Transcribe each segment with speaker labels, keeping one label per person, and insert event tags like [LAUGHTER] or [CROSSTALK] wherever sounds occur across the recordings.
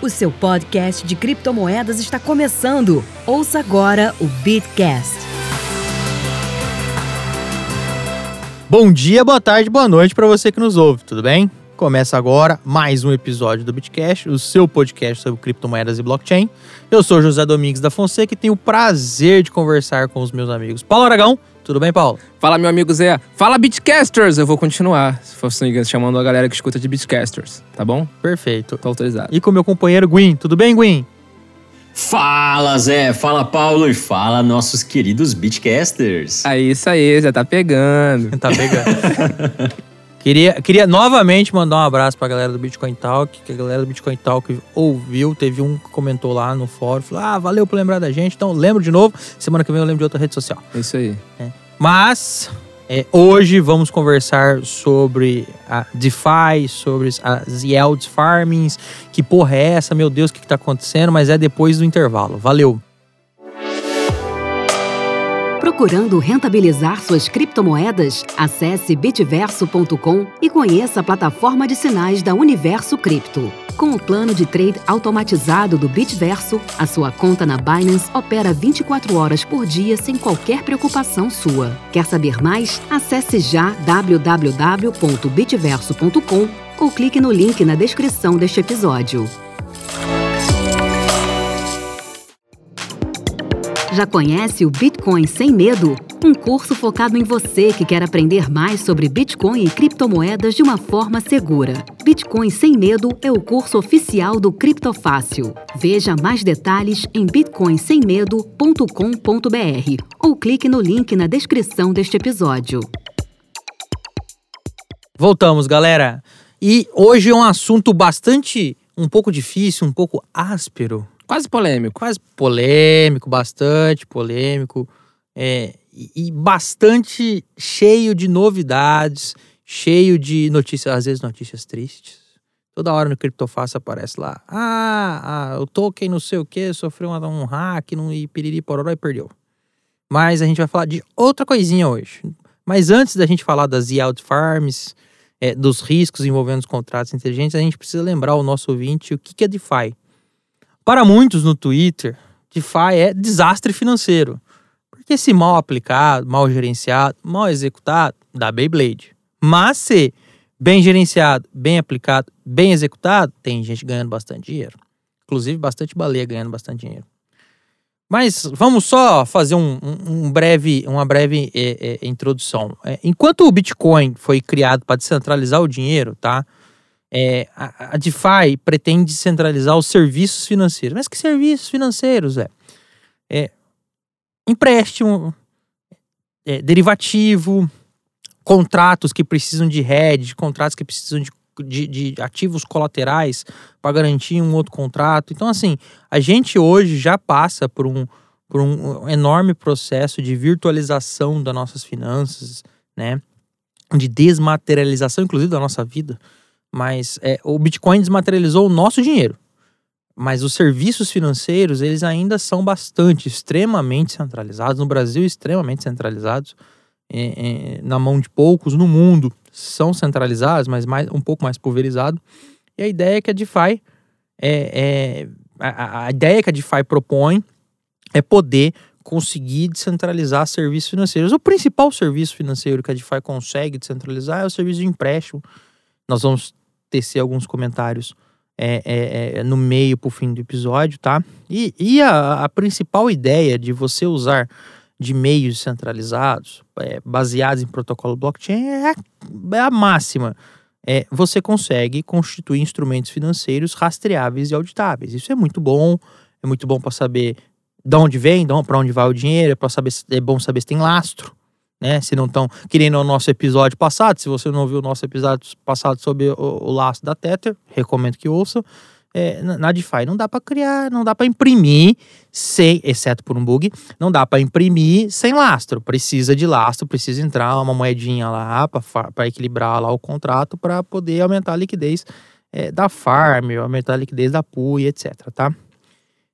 Speaker 1: O seu podcast de criptomoedas está começando. Ouça agora o Bitcast.
Speaker 2: Bom dia, boa tarde, boa noite para você que nos ouve, tudo bem? Começa agora mais um episódio do Bitcast, o seu podcast sobre criptomoedas e blockchain. Eu sou José Domingues da Fonseca e tenho o prazer de conversar com os meus amigos Paulo Aragão. Tudo bem, Paulo?
Speaker 3: Fala, meu amigo Zé. Fala, Bitcasters! Eu vou continuar, se fosse chamando a galera que escuta de Bitcasters, tá bom?
Speaker 2: Perfeito.
Speaker 3: Tô autorizado.
Speaker 2: E com meu companheiro Gwyn. Tudo bem, Gwyn?
Speaker 4: Fala, Zé. Fala, Paulo. E fala, nossos queridos Bitcasters.
Speaker 3: Aí, isso aí, já tá pegando. [LAUGHS]
Speaker 2: Tá pegando. [LAUGHS] queria, queria novamente mandar um abraço pra galera do Bitcoin Talk, que a galera do Bitcoin Talk ouviu, teve um que comentou lá no fórum, falou, ah, valeu por lembrar da gente, então lembro de novo, semana que vem eu lembro de outra rede social.
Speaker 3: Isso aí.
Speaker 2: Mas é, hoje vamos conversar sobre a DeFi, sobre as yield farmings. Que porra é essa? Meu Deus, o que, que tá acontecendo? Mas é depois do intervalo. Valeu!
Speaker 1: Procurando rentabilizar suas criptomoedas? Acesse bitverso.com e conheça a plataforma de sinais da Universo Cripto. Com o plano de trade automatizado do Bitverso, a sua conta na Binance opera 24 horas por dia sem qualquer preocupação sua. Quer saber mais? Acesse já www.bitverso.com ou clique no link na descrição deste episódio. Já conhece o Bitcoin Sem Medo? Um curso focado em você que quer aprender mais sobre Bitcoin e criptomoedas de uma forma segura. Bitcoin Sem Medo é o curso oficial do Criptofácil. Veja mais detalhes em bitcoinsemmedo.com.br ou clique no link na descrição deste episódio.
Speaker 2: Voltamos, galera. E hoje é um assunto bastante, um pouco difícil, um pouco áspero.
Speaker 3: Quase polêmico.
Speaker 2: Quase polêmico, bastante polêmico. É, e, bastante cheio de novidades, cheio de notícias, às vezes notícias tristes. Toda hora no Criptofácil aparece lá. Ah, ah, o token não sei o que sofreu um hack não, e piriri pororó e perdeu. Mas a gente vai falar de outra coisinha hoje. Mas antes da gente falar das yield farms, é, dos riscos envolvendo os contratos inteligentes, a gente precisa lembrar o nosso ouvinte o que, que é DeFi. Para muitos no Twitter, DeFi é desastre financeiro. Porque se mal aplicado, mal gerenciado, mal executado, dá Beyblade. Mas se bem gerenciado, bem aplicado, bem executado, tem gente ganhando bastante dinheiro. Inclusive bastante baleia ganhando bastante dinheiro. Mas vamos só fazer um, um, um breve, uma breve é, é, introdução. É, enquanto o Bitcoin foi criado para descentralizar o dinheiro, tá? É, a, a DeFi pretende centralizar os serviços financeiros. Mas que serviços financeiros, é? é empréstimo, é, derivativo, contratos que precisam de hedge, contratos que precisam de, de, de ativos colaterais para garantir um outro contrato. Então, assim, a gente hoje já passa por um, por um enorme processo de virtualização das nossas finanças, né? De desmaterialização, inclusive, da nossa vida. Mas é, o Bitcoin desmaterializou o nosso dinheiro. Mas os serviços financeiros, eles ainda são bastante, extremamente centralizados. No Brasil, extremamente centralizados. É, é, na mão de poucos. No mundo, são centralizados, mas mais, um pouco mais pulverizado. E a ideia é que a DeFi... É, é a, a ideia que a DeFi propõe é poder conseguir descentralizar serviços financeiros. O principal serviço financeiro que a DeFi consegue descentralizar é o serviço de empréstimo. Nós vamos tecer alguns comentários é, é, é, no meio pro fim do episódio, tá? E, e a, a, principal ideia de você usar de meios centralizados, é, baseados em protocolo blockchain, é a, é a máxima. É, você consegue constituir instrumentos financeiros rastreáveis e auditáveis. Isso é muito bom, é muito bom para saber de onde vem, para onde vai o dinheiro, é, saber, é bom saber se tem lastro, né? Se não estão querendo o nosso episódio passado, se você não ouviu o nosso episódio passado sobre o, o laço da Tether, recomendo que ouça. É, na DeFi não dá para criar, não dá para imprimir sem, exceto por um bug, não dá para imprimir sem lastro. Precisa de lastro, precisa entrar uma moedinha lá para equilibrar lá o contrato para poder aumentar a liquidez é, da farm, aumentar a liquidez da pool, etc, tá?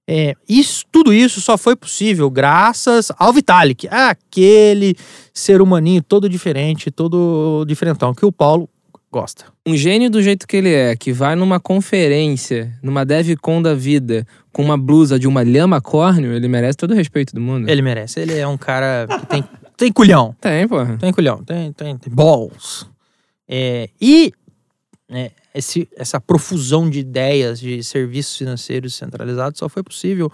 Speaker 2: É, isso, tudo isso só foi possível graças ao Vitalik, aquele ser humaninho todo diferente, todo diferentão, que o Paulo gosta.
Speaker 3: Um gênio do jeito que ele é, que vai numa conferência, numa DevCon da vida, com uma blusa de uma lhama córneo, ele merece todo o respeito do mundo.
Speaker 2: Ele merece. Ele é um cara que tem, tem culhão.
Speaker 3: Tem, porra.
Speaker 2: Tem culhão, tem, tem, tem balls. É, e né, esse, essa profusão de ideias de serviços financeiros centralizados só foi possível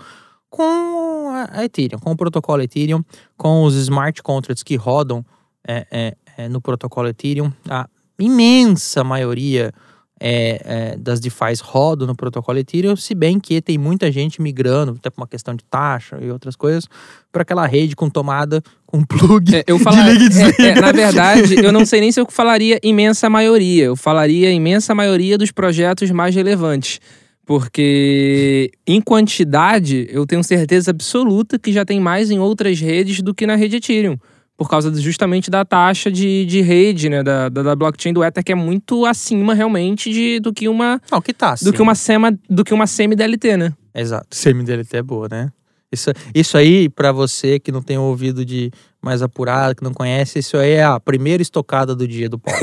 Speaker 2: com a Ethereum, com o protocolo Ethereum, com os smart contracts que rodam é, é, é, no protocolo Ethereum. A imensa maioria é, é, das DeFi's rodam no protocolo Ethereum, se bem que tem muita gente migrando, até por uma questão de taxa e outras coisas, para aquela rede com tomada, com plug
Speaker 3: É, eu falar, é, é, na verdade, eu não sei nem se eu falaria imensa maioria. Eu falaria imensa maioria dos projetos mais relevantes. Porque em quantidade, eu tenho certeza absoluta que já tem mais em outras redes do que na rede Ethereum. Por causa justamente da taxa de, de rede, né? Da, da, da blockchain do Ether, que é muito acima realmente de, do que uma.
Speaker 2: Não, que tá.
Speaker 3: Do que uma sema, do que uma semi-DLT, né?
Speaker 2: Exato. Semi-DLT é boa, né? Isso, isso aí, pra você que não tem ouvido de mais apurado, que não conhece, isso aí é a primeira estocada do dia do Paulo.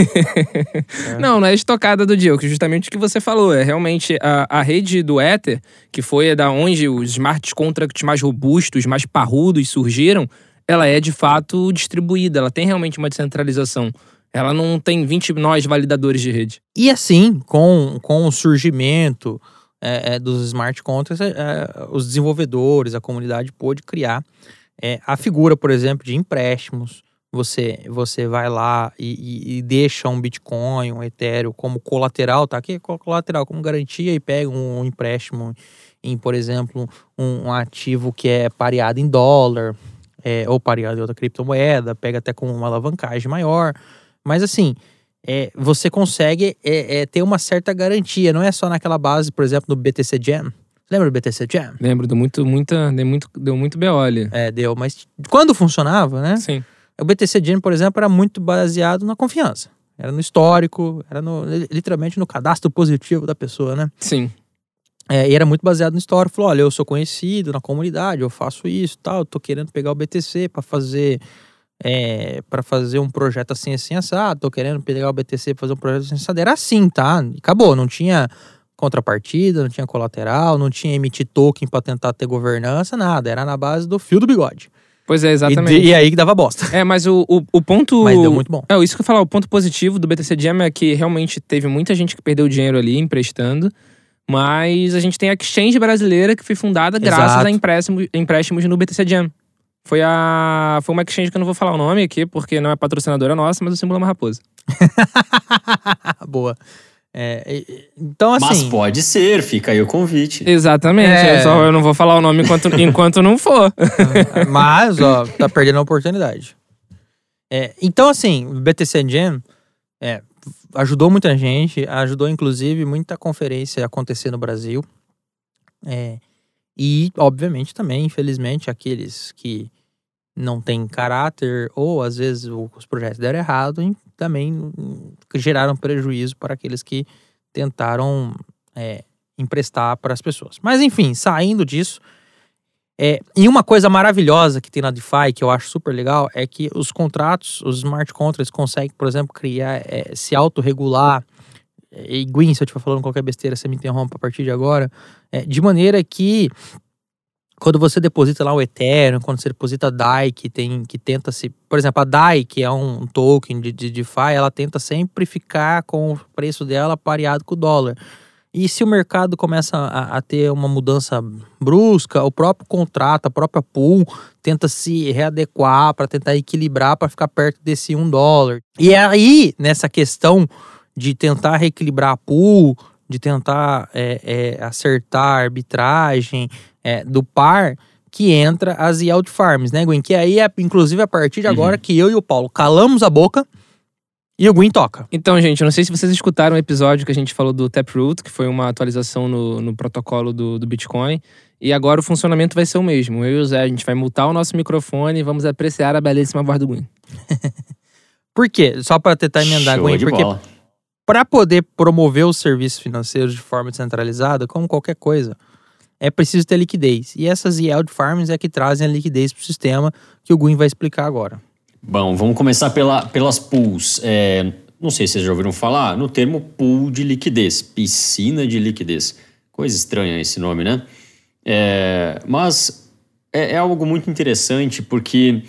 Speaker 2: [LAUGHS]
Speaker 3: Não, não é estocada do dia, que justamente o que você falou. É realmente a, a rede do Ether, que foi da onde os smart contracts mais robustos, mais parrudos surgiram, ela é de fato distribuída, ela tem realmente uma descentralização. Ela não tem 20 nós validadores de rede.
Speaker 2: E assim, com, com o surgimento é, é, dos smart contracts, é, é, os desenvolvedores, a comunidade pôde criar é, a figura, por exemplo, de empréstimos. Você, você vai lá e, e- e deixa um Bitcoin, um Ethereum como colateral, tá aqui co- colateral como garantia e pega um, empréstimo em, por exemplo, um, um ativo que é pareado em dólar é, ou pareado em outra criptomoeda, pega até com uma alavancagem maior. Mas assim, é, você consegue é, é, ter uma certa garantia, não é só naquela base, por exemplo, do BTC Jam. Lembra do BTC Jam?
Speaker 3: Lembro, deu muito, muita, deu muito, deu muito BO ali.
Speaker 2: É, deu, mas quando funcionava, né?
Speaker 3: Sim.
Speaker 2: O BTC Jam, por exemplo, era muito baseado na confiança. Era no histórico, era no, literalmente no cadastro positivo da pessoa, né?
Speaker 3: Sim.
Speaker 2: É, e era muito baseado no histórico. Falou: olha, eu sou conhecido na comunidade, eu faço isso tal, eu tô querendo pegar o BTC para fazer. É, para fazer um projeto assim, assim, assado, tô querendo pegar o BTC pra fazer um projeto assim, assado. Era assim, tá? E acabou, não tinha contrapartida, não tinha colateral, não tinha emitir token pra tentar ter governança, nada. Era na base do fio do bigode.
Speaker 3: Pois é,
Speaker 2: E,
Speaker 3: exatamente.
Speaker 2: de- e aí que dava bosta.
Speaker 3: É, mas o, o, o ponto.
Speaker 2: Mas deu muito bom.
Speaker 3: É, isso que eu falar, o ponto positivo do BTC Jam é que realmente teve muita gente que perdeu dinheiro ali emprestando. Mas a gente tem a Exchange brasileira que foi fundada graças
Speaker 2: Exato.
Speaker 3: a empréstimos, empréstimos no BTC Jam. Foi, a, foi uma exchange que eu não vou falar o nome aqui, porque não é patrocinadora nossa, mas o símbolo é uma raposa. [LAUGHS]
Speaker 2: Boa. É, então, assim.
Speaker 4: Mas pode ser, fica aí o convite.
Speaker 3: Exatamente.
Speaker 2: É.
Speaker 3: Eu, só, eu não vou falar o nome enquanto, [LAUGHS] enquanto não for.
Speaker 2: Mas, ó, [LAUGHS] tá perdendo a oportunidade. É, então, assim, o BTC Jam é, ajudou muita gente, ajudou inclusive muita conferência a acontecer no Brasil. É, e, obviamente, também, infelizmente, aqueles que não têm caráter ou às vezes os projetos deram errado e também geraram prejuízo para aqueles que tentaram é, emprestar para as pessoas. Mas, enfim, saindo disso. É, e uma coisa maravilhosa que tem na DeFi, que eu acho super legal, é que os contratos, os smart contracts conseguem, por exemplo, criar, é, se autorregular. E Gwyn, se eu estiver falando qualquer besteira, você me interrompe a partir de agora. É, de maneira que quando você deposita lá o Ethereum, quando você deposita a DAI, que tem que tenta se. Por exemplo, a DAI, que é um token de, de DeFi, ela tenta sempre ficar com o preço dela pareado com o dólar. E se o mercado começa a, a ter uma mudança brusca, o próprio contrato, a própria pool tenta se readequar para tentar equilibrar para ficar perto desse um dólar. E é aí, nessa questão de tentar reequilibrar a pool, de tentar é, é, acertar a arbitragem é, do par, que entra as yield farms, né, Gwen? Que aí é, inclusive, a partir de agora que eu e o Paulo calamos a boca e o Gwen toca.
Speaker 3: Então, gente, eu não sei se vocês escutaram o episódio que a gente falou do Taproot, que foi uma atualização no, no protocolo do, do Bitcoin. E agora o funcionamento vai ser o mesmo. Eu e o Zé, a gente vai multar o nosso microfone e vamos apreciar a belíssima voz do Gwen. [LAUGHS]
Speaker 2: Por quê? Só para tentar emendar,
Speaker 4: Show
Speaker 2: Gwen,
Speaker 4: de
Speaker 2: porque para poder promover os serviços financeiros de forma descentralizada, como qualquer coisa, é preciso ter liquidez. E essas yield farms é que trazem a liquidez para o sistema, que o Gwen vai explicar agora.
Speaker 4: Bom, vamos começar pela, pelas pools. É, não sei se vocês já ouviram falar, no termo pool de liquidez, piscina de liquidez. Coisa estranha esse nome, né? É, mas é, é algo muito interessante porque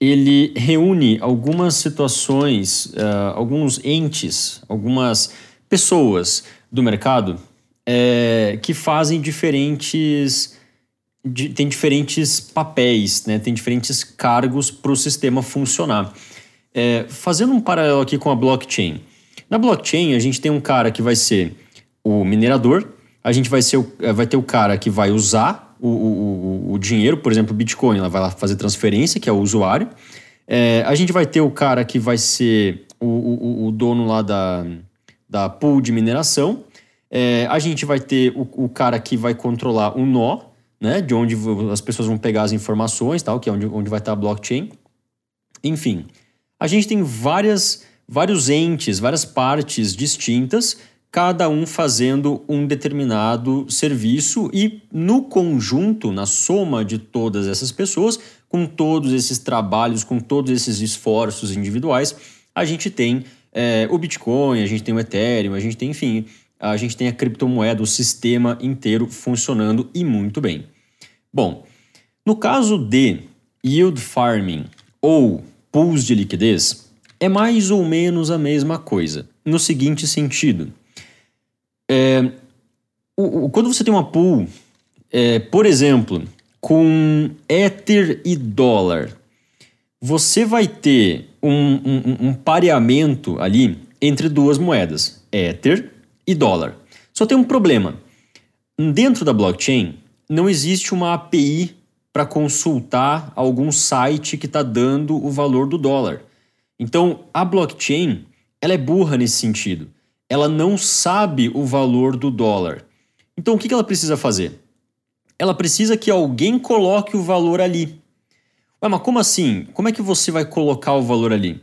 Speaker 4: ele reúne algumas situações, uh, alguns entes, algumas pessoas do mercado é, que fazem diferentes. Tem diferentes papéis, né? tem diferentes cargos para o sistema funcionar. É, fazendo um paralelo aqui com a blockchain. Na blockchain, a gente tem um cara que vai ser o minerador, a gente vai, ser o, vai ter o cara que vai usar o, o, o dinheiro, por exemplo, o Bitcoin, ela vai lá fazer transferência, que é o usuário. É, a gente vai ter o cara que vai ser o, dono lá da, da pool de mineração. É, a gente vai ter o, cara que vai controlar o nó, né? De onde as pessoas vão pegar as informações, tal, que é onde, onde vai estar a blockchain. Enfim, a gente tem várias, vários entes, várias partes distintas cada um fazendo um determinado serviço e no conjunto, na soma de todas essas pessoas, com todos esses trabalhos, com todos esses esforços individuais, a gente tem é, o Bitcoin, a gente tem o Ethereum, a gente tem, enfim, a gente tem a criptomoeda, o sistema inteiro funcionando e muito bem. Bom, no caso de yield farming ou pools de liquidez, é mais ou menos a mesma coisa, no seguinte sentido. É, o, o, quando você tem uma pool, é, por exemplo, com Ether e dólar, você vai ter um, um, um pareamento ali entre duas moedas, Ether e dólar. Só tem um problema. Dentro da blockchain, não existe uma API para consultar algum site que está dando o valor do dólar. Então, a blockchain ela é burra nesse sentido ela não sabe o valor do dólar. Então o que ela precisa fazer? Ela precisa que alguém coloque o valor ali. Ué, mas como assim? Como é que você vai colocar o valor ali?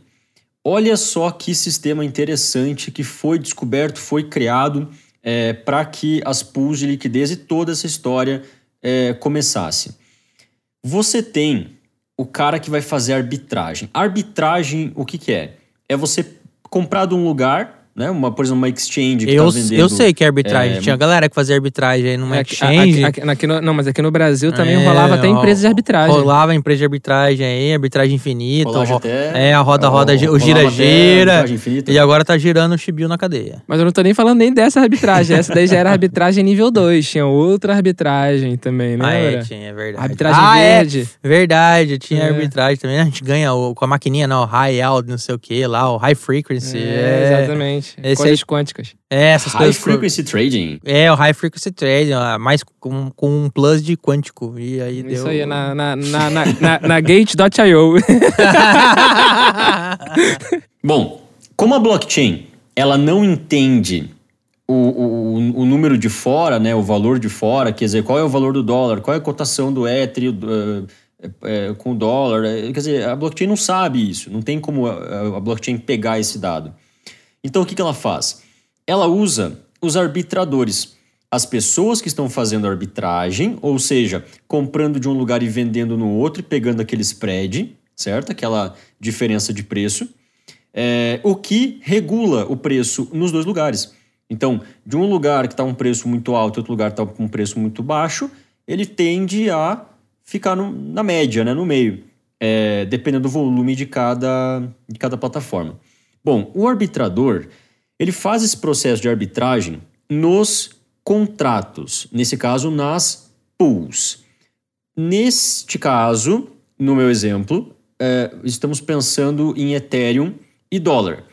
Speaker 4: Olha só que sistema interessante que foi descoberto, foi criado é, para que as pools de liquidez e toda essa história é, começasse. Você tem o cara que vai fazer arbitragem. Arbitragem, o que, que é? É você comprar de um lugar né? Uma, por exemplo, uma exchange que
Speaker 2: eu,
Speaker 4: tá vendendo...
Speaker 2: Eu sei que é arbitragem. É, Tinha galera que fazia arbitragem aí numa é, exchange.
Speaker 3: Aqui, aqui, no, não, mas aqui no Brasil também é, rolava até empresa de arbitragem.
Speaker 2: Rolava empresa de arbitragem aí, arbitragem infinita. Ro até, é, a roda-roda, o gira-gira. E agora tá girando o chibio na cadeia.
Speaker 3: Mas eu não tô nem falando nem dessa arbitragem. Essa daí já era arbitragem nível 2. Tinha outra arbitragem também, né?
Speaker 2: Ah, é, tinha, é verdade.
Speaker 3: Arbitragem
Speaker 2: ah,
Speaker 3: é. verde.
Speaker 2: É, verdade, tinha é. arbitragem também. A gente ganha o, com a maquininha, não, o high out, não sei o que lá, o high frequency.
Speaker 3: É, exatamente. Esse
Speaker 2: Coisas
Speaker 3: aí, quânticas.
Speaker 2: É, essas
Speaker 4: high
Speaker 2: coisas.
Speaker 4: frequency trading.
Speaker 2: É, o high frequency trading, mais com, com um plus de quântico. E aí
Speaker 3: Isso
Speaker 2: deu.
Speaker 3: Isso aí, na, na, na, na, na, na gate.io. [LAUGHS]
Speaker 4: Bom, como a blockchain ela não entende o, o, o, número de fora, né, o valor de fora, quer dizer, qual é o valor do dólar, qual é a cotação do Ether uh, é, com o dólar. Quer dizer, a blockchain não sabe isso, não tem como a, a blockchain pegar esse dado. Então o que, que ela faz? Ela usa os arbitradores, as pessoas que estão fazendo arbitragem, ou seja, comprando de um lugar e vendendo no outro e pegando aquele spread, certo? Aquela diferença de preço, é, o que regula o preço nos dois lugares. Então, de um lugar que está um preço muito alto e outro lugar está com um preço muito baixo, ele tende a ficar no, na média, né, no meio, é, dependendo do volume de cada, de cada plataforma. Bom, o arbitrador ele faz esse processo de arbitragem nos contratos, nesse caso nas pools. Neste caso, no meu exemplo, é, estamos pensando em Ethereum e dólar.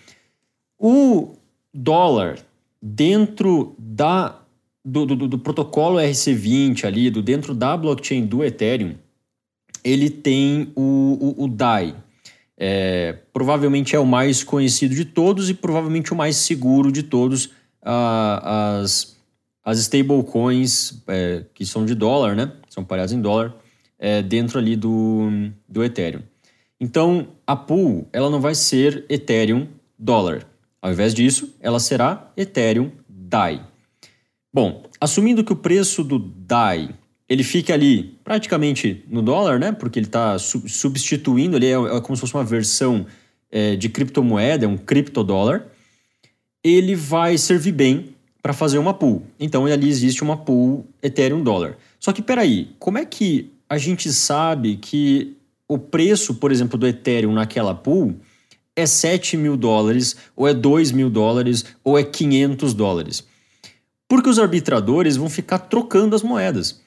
Speaker 4: O dólar dentro da, do, do, do protocolo RC20 ali, do dentro da blockchain do Ethereum, ele tem o, o, o DAI, é, provavelmente é o mais conhecido de todos e provavelmente o mais seguro de todos. as, as stablecoins é, que são de dólar, né? São pareadas em dólar, é, dentro ali do, do Ethereum. Então, a pool ela não vai ser Ethereum dólar. Ao invés disso, ela será Ethereum DAI. Bom, assumindo que o preço do DAI ele fica ali praticamente no dólar, né? Porque ele está substituindo, ele é, é, como se fosse uma versão é, de criptomoeda, é um criptodólar, ele vai servir bem para fazer uma pool. Então ali existe uma pool Ethereum dólar. Só que peraí, como é que a gente sabe que o preço, por exemplo, do Ethereum naquela pool é 7 mil dólares, ou é 2 mil dólares, ou é 500 dólares? Porque os arbitradores vão ficar trocando as moedas.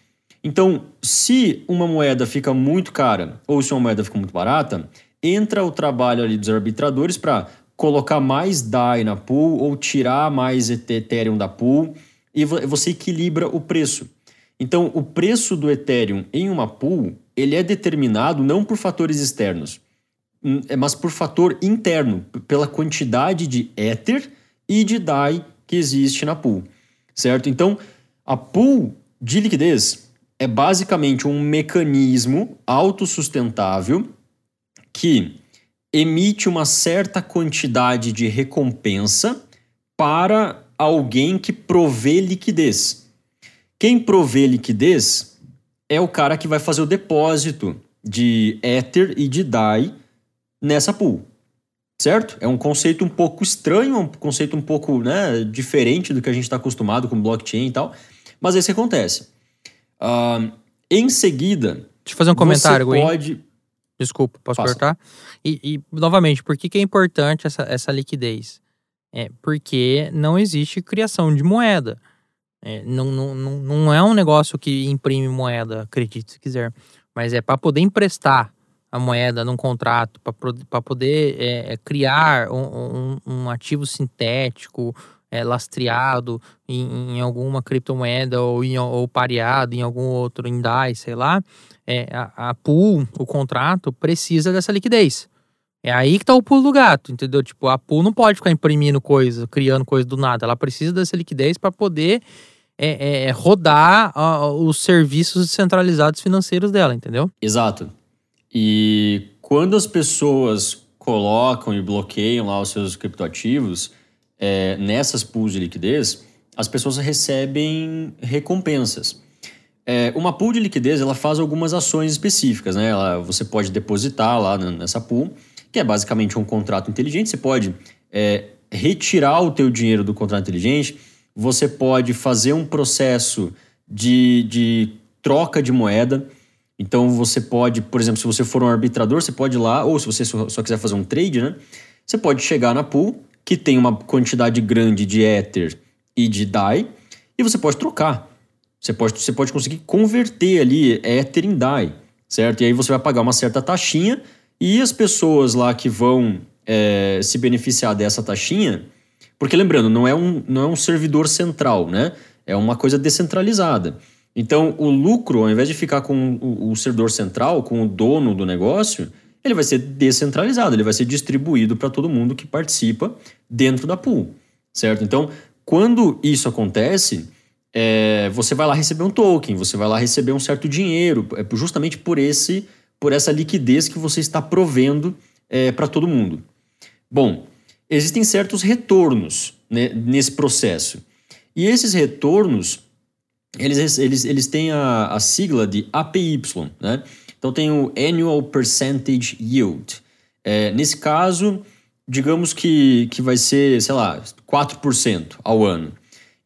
Speaker 4: Então, se uma moeda fica muito cara ou se uma moeda fica muito barata, entra o trabalho ali dos arbitradores para colocar mais DAI na pool ou tirar mais Ethereum da pool e você equilibra o preço. Então, o preço do Ethereum em uma pool, ele é determinado não por fatores externos, hum, é, mas por fator interno, pela quantidade de Ether e de DAI que existe na pool, certo? Então, a pool de liquidez é basicamente um mecanismo autossustentável que emite uma certa quantidade de recompensa para alguém que provê liquidez. Quem provê liquidez é o cara que vai fazer o depósito de Ether e de DAI nessa pool. Certo? É um conceito um pouco estranho, um conceito um pouco né, diferente do que a gente está acostumado com blockchain e tal, mas isso acontece. Uh, em seguida.
Speaker 2: Deixa eu fazer um comentário,
Speaker 4: você pode...
Speaker 2: Desculpa, posso Faça. cortar? E, e, novamente, por que, que é importante essa, essa liquidez? É porque não existe criação de moeda. É, não, não, não, não é um negócio que imprime moeda, acredite se quiser. Mas é para poder emprestar a moeda num contrato, para poder é, é, criar um, um, um, ativo sintético, é, lastreado em, em, alguma criptomoeda ou, em, ou pareado em algum outro, em DAI, sei lá, é, a, a pool, o contrato, precisa dessa liquidez. É aí que tá o pulo do gato, entendeu? Tipo, a pool não pode ficar imprimindo coisa, criando coisa do nada. Ela precisa dessa liquidez para poder é, é, rodar uh, os serviços centralizados financeiros dela, entendeu?
Speaker 4: Exato. E quando as pessoas colocam e bloqueiam lá os seus criptoativos é, nessas pools de liquidez, as pessoas recebem recompensas. É, uma pool de liquidez ela faz algumas ações específicas, né? Ela, você pode depositar lá nessa pool, que é basicamente um contrato inteligente. Você pode é, retirar o teu dinheiro do contrato inteligente. Você pode fazer um processo de, de troca de moeda. Então você pode, por exemplo, se você for um arbitrador, você pode ir lá, ou se você só, só quiser fazer um trade, né? Você pode chegar na pool, que tem uma quantidade grande de Ether e de DAI, e você pode trocar. Você pode, você pode conseguir converter ali Ether em DAI, certo? E aí você vai pagar uma certa taxinha e as pessoas lá que vão é, se beneficiar dessa taxinha, porque lembrando, não é, um, não é um servidor central, né? É uma coisa descentralizada. Então, o lucro, ao invés de ficar com o, o servidor central, com o dono do negócio, ele vai ser descentralizado, ele vai ser distribuído para todo mundo que participa dentro da pool, certo? Então, quando isso acontece, é, você vai lá receber um token, você vai lá receber um certo dinheiro, é justamente por esse, por essa liquidez que você está provendo é, para todo mundo. Bom, existem certos retornos né, nesse processo. E esses retornos, eles, eles, eles têm a, a sigla de APY, né? Então tem o Annual Percentage Yield. É, nesse caso, digamos que, que vai ser, sei lá, 4% ao ano.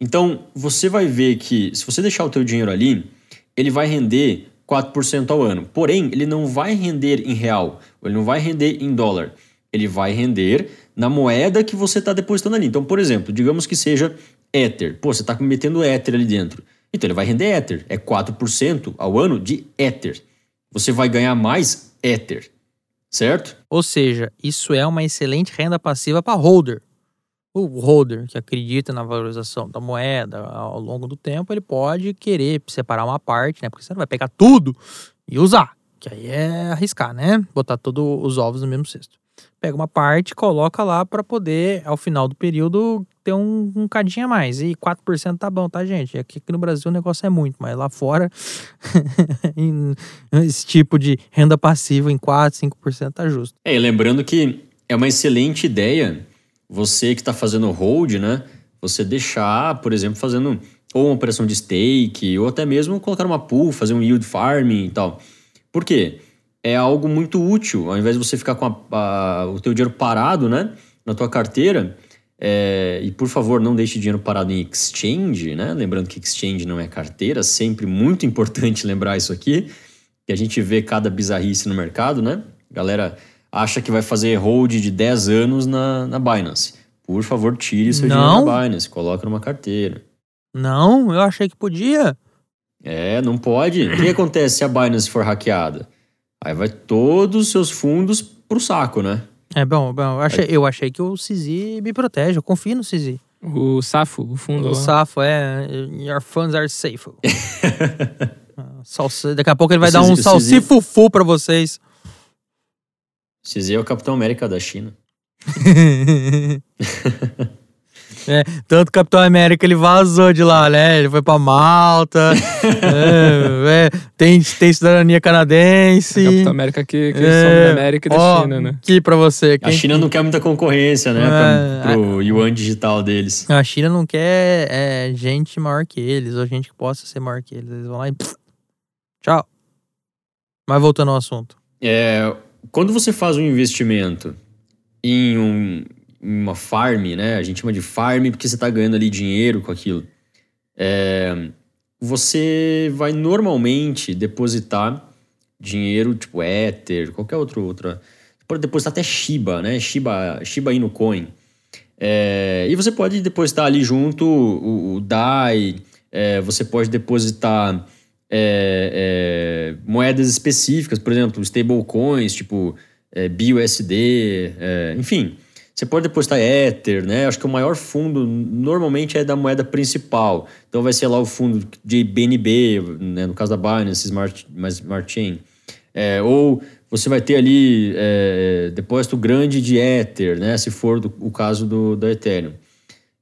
Speaker 4: Então, você vai ver que se você deixar o teu dinheiro ali, ele vai render 4% ao ano. Porém, ele não vai render em real, ele não vai render em dólar. Ele vai render na moeda que você está depositando ali. Então, por exemplo, digamos que seja Ether. Pô, você está metendo Ether ali dentro. Então, ele vai render Ether. É 4% ao ano de Ether. Você vai ganhar mais Ether, certo?
Speaker 2: Ou seja, isso é uma excelente renda passiva para holder o holder que acredita na valorização da moeda ao longo do tempo, ele pode querer separar uma parte, né? Porque você não vai pegar tudo e usar, que aí é arriscar, né? Botar todos os ovos no mesmo cesto. Pega uma parte, coloca lá para poder, ao final do período, ter um, um cadinho a mais. E 4% tá bom, tá, gente? Aqui, aqui no Brasil o negócio é muito, mas lá fora, [LAUGHS] esse tipo de renda passiva em 4%, 5% tá justo.
Speaker 4: É, e lembrando que é uma excelente ideia você que está fazendo hold, né? Você deixar, por exemplo, fazendo ou uma operação de stake, ou até mesmo colocar uma pool, fazer um yield farming e tal. Por quê? É algo muito útil. Ao invés de você ficar com a, a, o teu dinheiro parado, né, na tua carteira, é, e por favor, não deixe dinheiro parado em exchange, né? Lembrando que exchange não é carteira, sempre muito [LAUGHS] importante lembrar isso aqui, que a gente vê cada bizarrice no mercado, né? Galera acha que vai fazer hold de 10 anos na, na Binance. Por favor, tire seu
Speaker 2: Não.
Speaker 4: dinheiro da Binance, coloque numa carteira.
Speaker 2: Não, eu achei que podia.
Speaker 4: É, não pode. O que acontece se a Binance for hackeada? Aí vai todos os seus fundos pro saco, né?
Speaker 2: É bom, bom eu, achei, eu achei que o Cizi me protege, eu confio no Cizi.
Speaker 3: O Safo, o fundo.
Speaker 2: O
Speaker 3: lá.
Speaker 2: Safo é. Your funds are safe. [LAUGHS] Ah, Daqui a pouco ele vai
Speaker 4: O
Speaker 2: dar um salsifufu pra vocês.
Speaker 4: CZ é o Capitão América da China. [LAUGHS]
Speaker 2: É, tanto o Capitão América ele vazou de lá, né? Ele foi pra Malta. [LAUGHS] é, é, tem, tem cidadania canadense.
Speaker 3: Capitão América que, que
Speaker 2: É,
Speaker 3: da América e da
Speaker 2: ó,
Speaker 3: China, né?
Speaker 2: Aqui pra você.
Speaker 4: A
Speaker 2: quem-
Speaker 4: China não quer muita concorrência, né?
Speaker 2: É,
Speaker 4: pra, pro yuan digital deles.
Speaker 2: A China não quer é, gente maior que eles, ou gente que possa ser maior que eles. Eles vão lá e. pff, tchau. Mas voltando ao assunto.
Speaker 4: É, quando você faz um investimento em, um- uma farm, né? A gente chama de farm porque você está ganhando ali dinheiro com aquilo. É, você vai normalmente depositar dinheiro, tipo Ether, qualquer outro, outra. Você pode depositar até Shiba, né? Shiba, Shiba Inu Coin. É, e você pode depositar ali junto o, o DAI, é, você pode depositar é, é, moedas específicas, por exemplo, stablecoins, tipo é, BUSD, é, enfim. Você pode depositar Ether, né? Acho que o maior fundo normalmente é da moeda principal. Então vai ser lá o fundo de BNB, né? no caso da Binance, Smart, Smart Chain. É, ou você vai ter ali é, depósito grande de Ether, né? Se for do- o caso do, da Ethereum.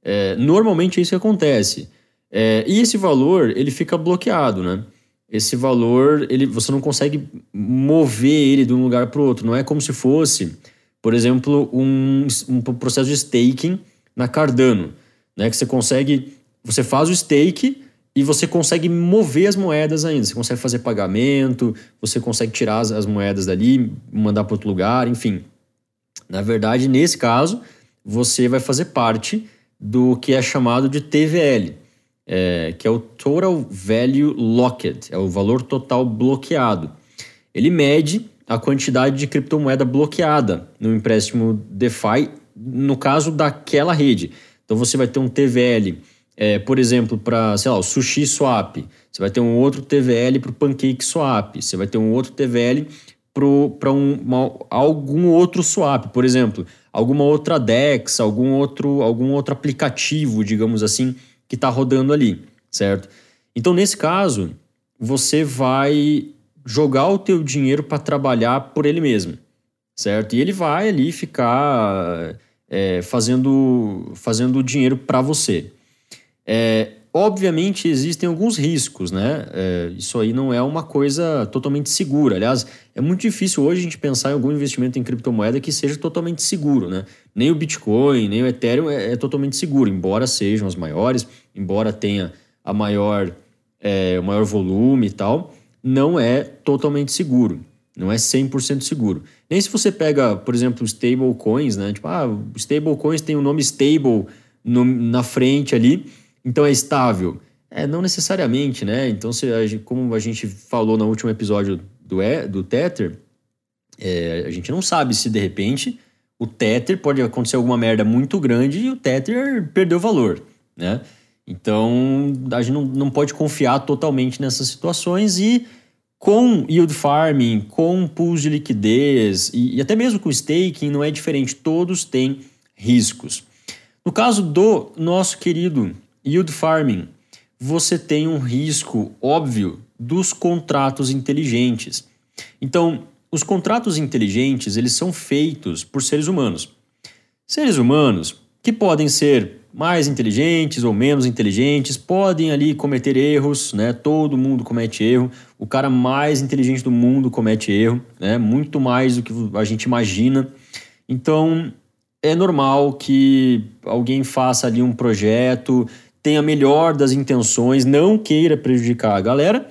Speaker 4: É, normalmente é isso que acontece. É, e esse valor, ele fica bloqueado, né? Esse valor, ele, você não consegue mover ele de um lugar para o outro. Não é como se fosse, por exemplo, um, um processo de staking na Cardano, né? Que você consegue, você faz o stake e você consegue mover as moedas ainda. Você consegue fazer pagamento, você consegue tirar as, as moedas dali, mandar para outro lugar, enfim. Na verdade, nesse caso, você vai fazer parte do que é chamado de TVL, é, que é o Total Value Locked, é o valor total bloqueado. Ele mede a quantidade de criptomoeda bloqueada no empréstimo DeFi, no caso daquela rede. Então você vai ter um TVL, é, por exemplo, para, sei lá, o Sushi Swap. Você vai ter um outro TVL para o Pancake Swap. Você vai ter um outro TVL para um, algum outro swap, por exemplo, alguma outra DEX, algum outro, algum outro aplicativo, digamos assim, que está rodando ali, certo? Então, nesse caso, você vai jogar o teu dinheiro para trabalhar por ele mesmo, certo? E ele vai ali ficar é, fazendo, fazendo dinheiro para você. É, obviamente existem alguns riscos, né? É, isso aí não é uma coisa totalmente segura. Aliás, é muito difícil hoje a gente pensar em algum investimento em criptomoeda que seja totalmente seguro, né? Nem o Bitcoin, nem o Ethereum é, é totalmente seguro, embora sejam as maiores, embora tenha a maior, é, o maior volume e tal, não é totalmente seguro. Não é 100% seguro. Nem se você pega, por exemplo, stablecoins, né? Tipo, ah, stablecoins tem o nome stable no- na frente ali, então é estável. É, não necessariamente, né? Então, se como a gente falou no último episódio do, do Tether, é, a gente não sabe se de repente o Tether pode acontecer alguma merda muito grande e o Tether perdeu valor, né? Então, a gente não, não pode confiar totalmente nessas situações e com yield farming, com pools de liquidez e, e até mesmo com staking não é diferente, todos têm riscos. No caso do nosso querido yield farming, você tem um risco óbvio dos contratos inteligentes. Então, os contratos inteligentes, eles são feitos por seres humanos. Seres humanos que podem ser mais inteligentes ou menos inteligentes, podem ali cometer erros, né? Todo mundo comete erro. O cara mais inteligente do mundo comete erro, né? Muito mais do que a gente imagina. Então, é normal que alguém faça ali um projeto, tenha a melhor das intenções, não queira prejudicar a galera.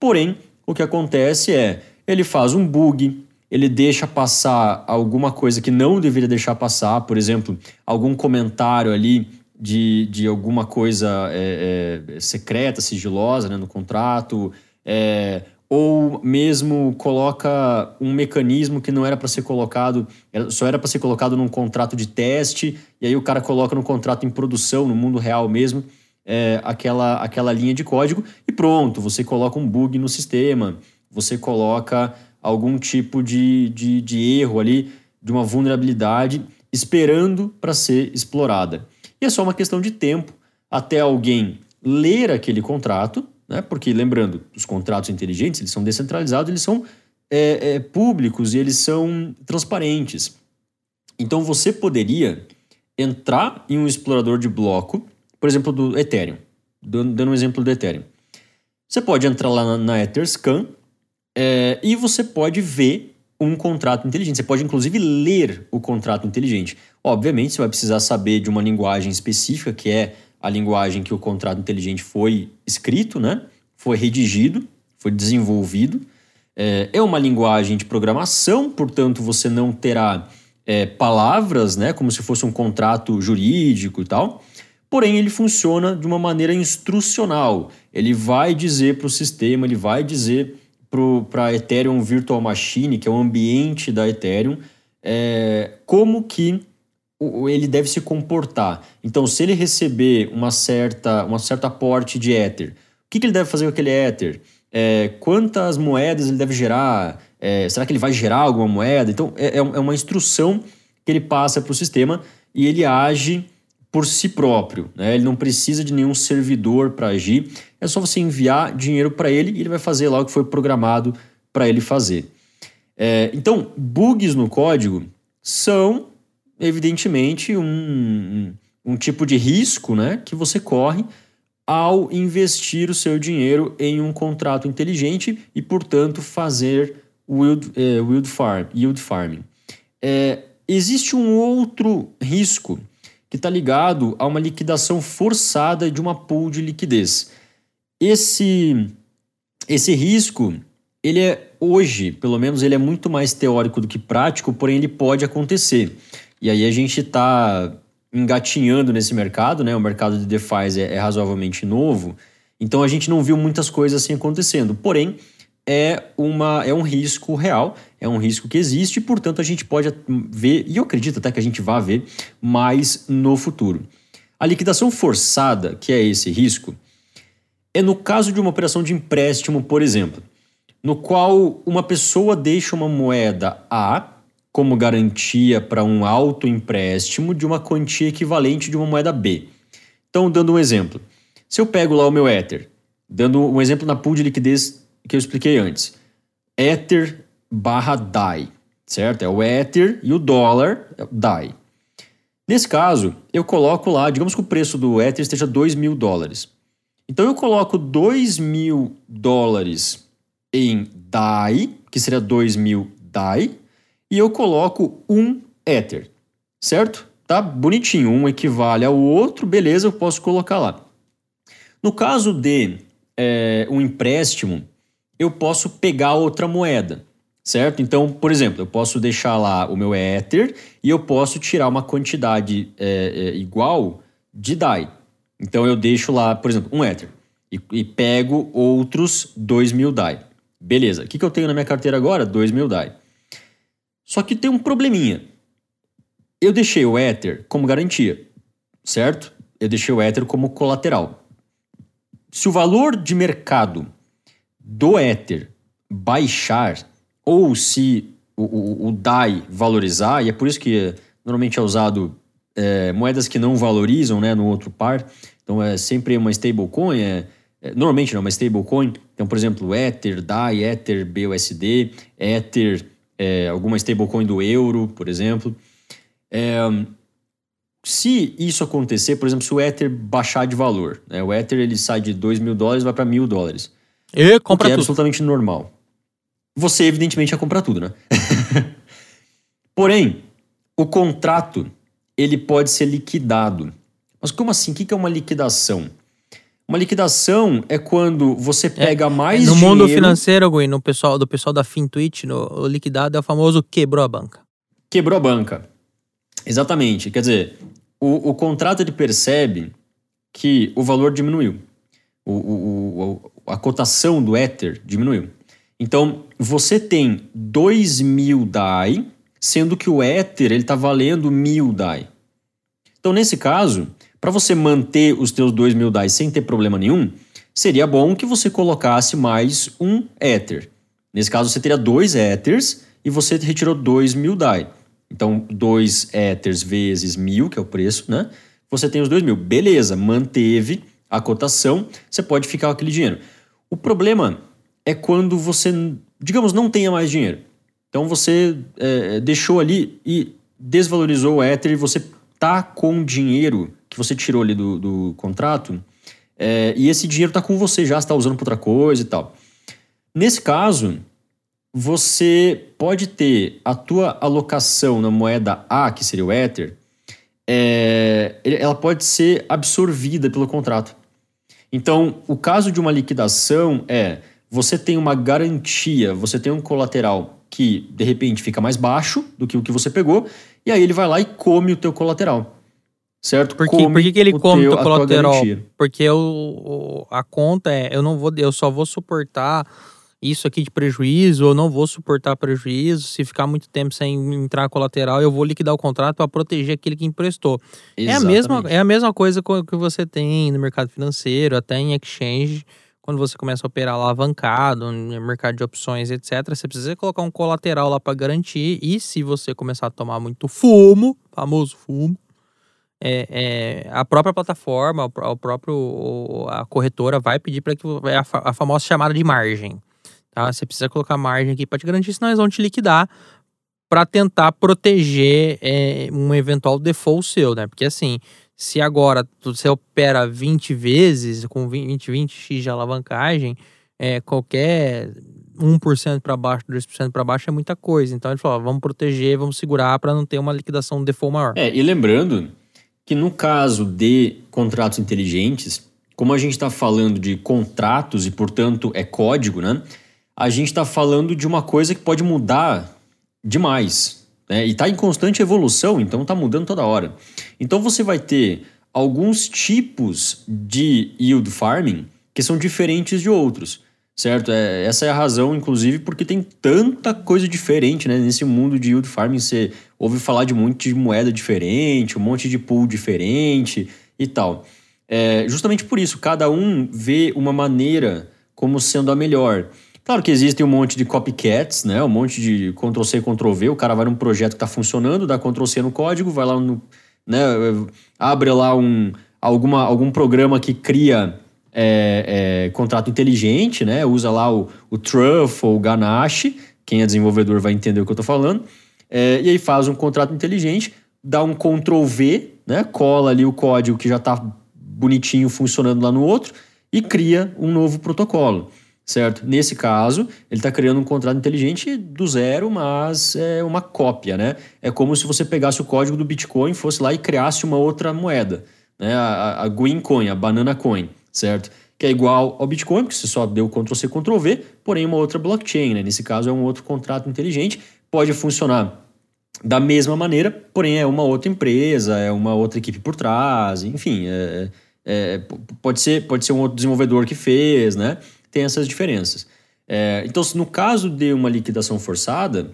Speaker 4: Porém, o que acontece é, ele faz um bug, ele deixa passar alguma coisa que não deveria deixar passar, por exemplo, algum comentário ali de, de alguma coisa é, é, secreta, sigilosa né, no contrato, é, ou mesmo coloca um mecanismo que não era para ser colocado, só era para ser colocado num contrato de teste, e aí o cara coloca no contrato em produção, no mundo real mesmo, é, aquela, aquela linha de código, e pronto, você coloca um bug no sistema, você coloca algum tipo de, de, de erro ali, de uma vulnerabilidade, esperando para ser explorada. E é só uma questão de tempo até alguém ler aquele contrato né? Porque, lembrando, os contratos inteligentes eles são descentralizados, eles são é, é, públicos e eles são transparentes. Então, você poderia entrar em um explorador de bloco, por exemplo, do Ethereum. Dando um exemplo do Ethereum. Você pode entrar lá na, na Etherscan é, e você pode ver um contrato inteligente. Você pode, inclusive, ler o contrato inteligente. Obviamente, você vai precisar saber de uma linguagem específica, que é a linguagem que o contrato inteligente foi escrito, né? foi redigido, foi desenvolvido. É, é uma linguagem de programação, portanto, você não terá é, palavras, né? como se fosse um contrato jurídico e tal. Porém, ele funciona de uma maneira instrucional. Ele vai dizer para o sistema, ele vai dizer para Ethereum Virtual Machine, que é o ambiente da Ethereum, é, como que ele deve se comportar. Então, se ele receber uma certa, uma certa aporte de Ether, o que, que ele deve fazer com aquele Ether? É, quantas moedas ele deve gerar? É, será que ele vai gerar alguma moeda? Então, é, é, é uma instrução que ele passa para o sistema e ele age por si próprio. Né? Ele não precisa de nenhum servidor para agir. É só você enviar dinheiro para ele e ele vai fazer lá o que foi programado para ele fazer. É, então, bugs no código são evidentemente, um, um, tipo de risco né, que você corre ao investir o seu dinheiro em um contrato inteligente e, portanto, fazer yield, é, farm, yield farming. É, existe um outro risco que está ligado a uma liquidação forçada de uma pool de liquidez. Esse, esse risco, ele é hoje, pelo menos, ele é muito mais teórico do que prático, porém ele pode acontecer. E aí a gente está engatinhando nesse mercado, né? O mercado de DeFi é, é, razoavelmente novo, então a gente não viu muitas coisas assim acontecendo. Porém, é, uma, é um risco real, é um risco que existe, e, portanto a gente pode ver, e eu acredito até que a gente vá ver mais no futuro. A liquidação forçada, que é esse risco, é no caso de uma operação de empréstimo, por exemplo, no qual uma pessoa deixa uma moeda A como garantia para um alto empréstimo de uma quantia equivalente de uma moeda B. Então, dando um exemplo, se eu pego lá o meu Ether, dando um exemplo na pool de liquidez que eu expliquei antes, Ether barra DAI, certo? É o Ether e o dólar, é DAI. Nesse caso, eu coloco lá, digamos que o preço do Ether esteja 2 mil dólares. Então eu coloco 2 mil dólares em DAI, que seria 2 mil DAI, e eu coloco um Ether, certo? Tá bonitinho, um equivale ao outro, beleza, eu posso colocar lá. No caso de é, um empréstimo, eu posso pegar outra moeda, certo? Então, por exemplo, eu posso deixar lá o meu Ether e eu posso tirar uma quantidade é, é, igual de DAI. Então, eu deixo lá, por exemplo, um Ether e, e pego outros 2 mil DAI. Beleza, o que, que eu tenho na minha carteira agora? 2 mil DAI. Só que tem um probleminha. Eu deixei o Ether como garantia, certo? Eu deixei o Ether como colateral. Se o valor de mercado do Ether baixar, ou se o, o, o DAI valorizar, e é por isso que normalmente é usado é, moedas que não valorizam né, no outro par, então é sempre uma stablecoin, é, é, normalmente não, uma stablecoin, então por exemplo, Ether, DAI, Ether, BUSD, Ether é, alguma stablecoin do euro, por exemplo. É, se isso acontecer, por exemplo, se o Ether baixar de valor, né, o Ether ele sai de 2 mil dólares e vai para mil dólares.
Speaker 2: E compra
Speaker 4: que
Speaker 2: tudo.
Speaker 4: é absolutamente normal. Você, evidentemente, ia comprar tudo, né? [LAUGHS] Porém, o contrato ele pode ser liquidado. Mas como assim? O que é uma liquidação? Uma liquidação é quando você pega mais
Speaker 2: no
Speaker 4: dinheiro...
Speaker 2: mundo financeiro, Gui, no pessoal, do pessoal da FinTwitch, no, o liquidado é o famoso quebrou a banca.
Speaker 4: Quebrou a banca. Exatamente. Quer dizer, o, o contrato ele percebe que o valor diminuiu. O, o, o, a cotação do Ether diminuiu. Então, você tem 2 mil DAI, sendo que o Ether está valendo mil DAI. Então, nesse caso, para você manter os teus 2 mil DAI sem ter problema nenhum, seria bom que você colocasse mais um Ether. Nesse caso, você teria dois Ethers e você retirou 2 mil DAI. Então, 2 Ethers vezes mil, que é o preço, né? Você tem os 2 mil. Beleza, manteve a cotação, você pode ficar com aquele dinheiro. O problema é quando você, digamos, não tenha mais dinheiro. Então você é, deixou ali e desvalorizou o Ether e você tá com dinheiro que você tirou ali do, do contrato é, e esse dinheiro tá com você já, está usando para outra coisa e tal. Nesse caso, você pode ter a tua alocação na moeda A, que seria o Ether, é, ela pode ser absorvida pelo contrato. Então, o caso de uma liquidação é você tem uma garantia, você tem um colateral que de repente fica mais baixo do que o que você pegou, e aí ele vai lá e come o teu colateral. Certo?
Speaker 2: Por que,
Speaker 4: Come
Speaker 2: por que, que ele
Speaker 4: o
Speaker 2: come
Speaker 4: teu-
Speaker 2: o
Speaker 4: tua
Speaker 2: colateral? Porque o- a conta é, eu não vou, eu só vou suportar isso aqui de prejuízo, eu não vou suportar prejuízo. Se ficar muito tempo sem entrar colateral, eu vou liquidar o contrato para proteger aquele que emprestou. É a, mesma,
Speaker 4: Exatamente.
Speaker 2: é a mesma coisa co- que você tem no mercado financeiro, até em exchange, quando você começa a operar alavancado, no mercado de opções, etc. Você precisa colocar um colateral lá para garantir. E se você começar a tomar muito fumo, famoso fumo, é, é, a própria plataforma, o pró- o próprio a corretora vai pedir para que é a, a famosa chamada de margem. Tá? Você precisa colocar margem aqui para te garantir, senão eles vão te liquidar para tentar proteger é, um eventual default seu, né? Porque assim, se agora você opera 20 vezes com 20, 20x de alavancagem, é, qualquer 1% para baixo, 2% para baixo é muita coisa. Então ele falou, vamos proteger, vamos segurar para não ter uma liquidação um default maior.
Speaker 4: É, e lembrando que no caso de contratos inteligentes, como a gente está falando de contratos e, portanto, é código, né? A gente está falando de uma coisa que pode mudar demais. Né? E está em constante evolução, então está mudando toda hora. Então você vai ter alguns tipos de yield farming que são diferentes de outros. Certo? É, essa é a razão, inclusive, porque tem tanta coisa diferente né? nesse mundo de yield farming. Você ouve falar de um monte de moeda diferente, um monte de pool diferente e tal. É, justamente por isso, cada um vê uma maneira como sendo a melhor. Claro que existem um monte de copycats, né? um monte de Ctrl-C, Ctrl-V. O cara vai num projeto que está funcionando, dá Ctrl-C no código, vai lá no. Né? abre lá um, alguma, algum programa que cria é, é, contrato inteligente, né? Usa lá o, o Truffle, o Ganache, quem é desenvolvedor vai entender o que eu tô falando. É, e aí faz um contrato inteligente, dá um Ctrl V, né? Cola ali o código que já tá bonitinho funcionando lá no outro e cria um novo protocolo, certo? Nesse caso, ele está criando um contrato inteligente do zero, mas é uma cópia, né? É como se você pegasse o código do Bitcoin, fosse lá e criasse uma outra moeda, né? A, a Green Coin, a Banana Coin, certo? Que é igual ao Bitcoin, porque você só deu Ctrl-C, Ctrl-V, porém uma outra blockchain, né? Nesse caso é um outro contrato inteligente, pode funcionar da mesma maneira, porém é uma outra empresa, é uma outra equipe por trás, enfim, é, é, p- pode, ser, pode ser um outro desenvolvedor que fez, né? Tem essas diferenças. É, então, no caso de uma liquidação forçada,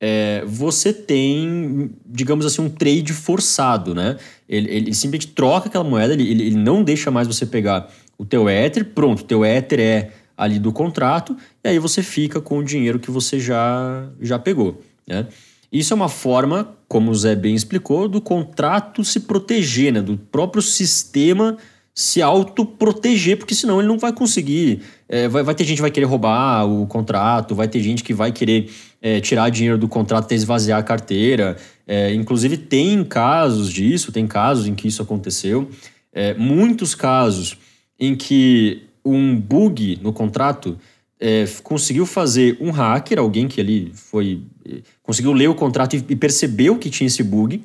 Speaker 4: é, você tem, digamos assim, um trade forçado, né? Ele, ele simplesmente troca aquela moeda, ele ele não deixa mais você pegar o teu Ether, pronto, o teu Ether é ali do contrato, e aí você fica com o dinheiro que você já, já pegou, né? Isso é uma forma, como o Zé bem explicou, do contrato se proteger, né? do próprio sistema se autoproteger, porque senão ele não vai conseguir. É, vai, vai ter gente que vai querer roubar o contrato, vai ter gente que vai querer é, tirar dinheiro do contrato até esvaziar a carteira. É, inclusive, tem casos disso, tem casos em que isso aconteceu. É, muitos casos em que um bug no contrato é, conseguiu fazer um hacker, alguém que ali foi. eh, conseguiu ler o contrato e percebeu que tinha esse bug.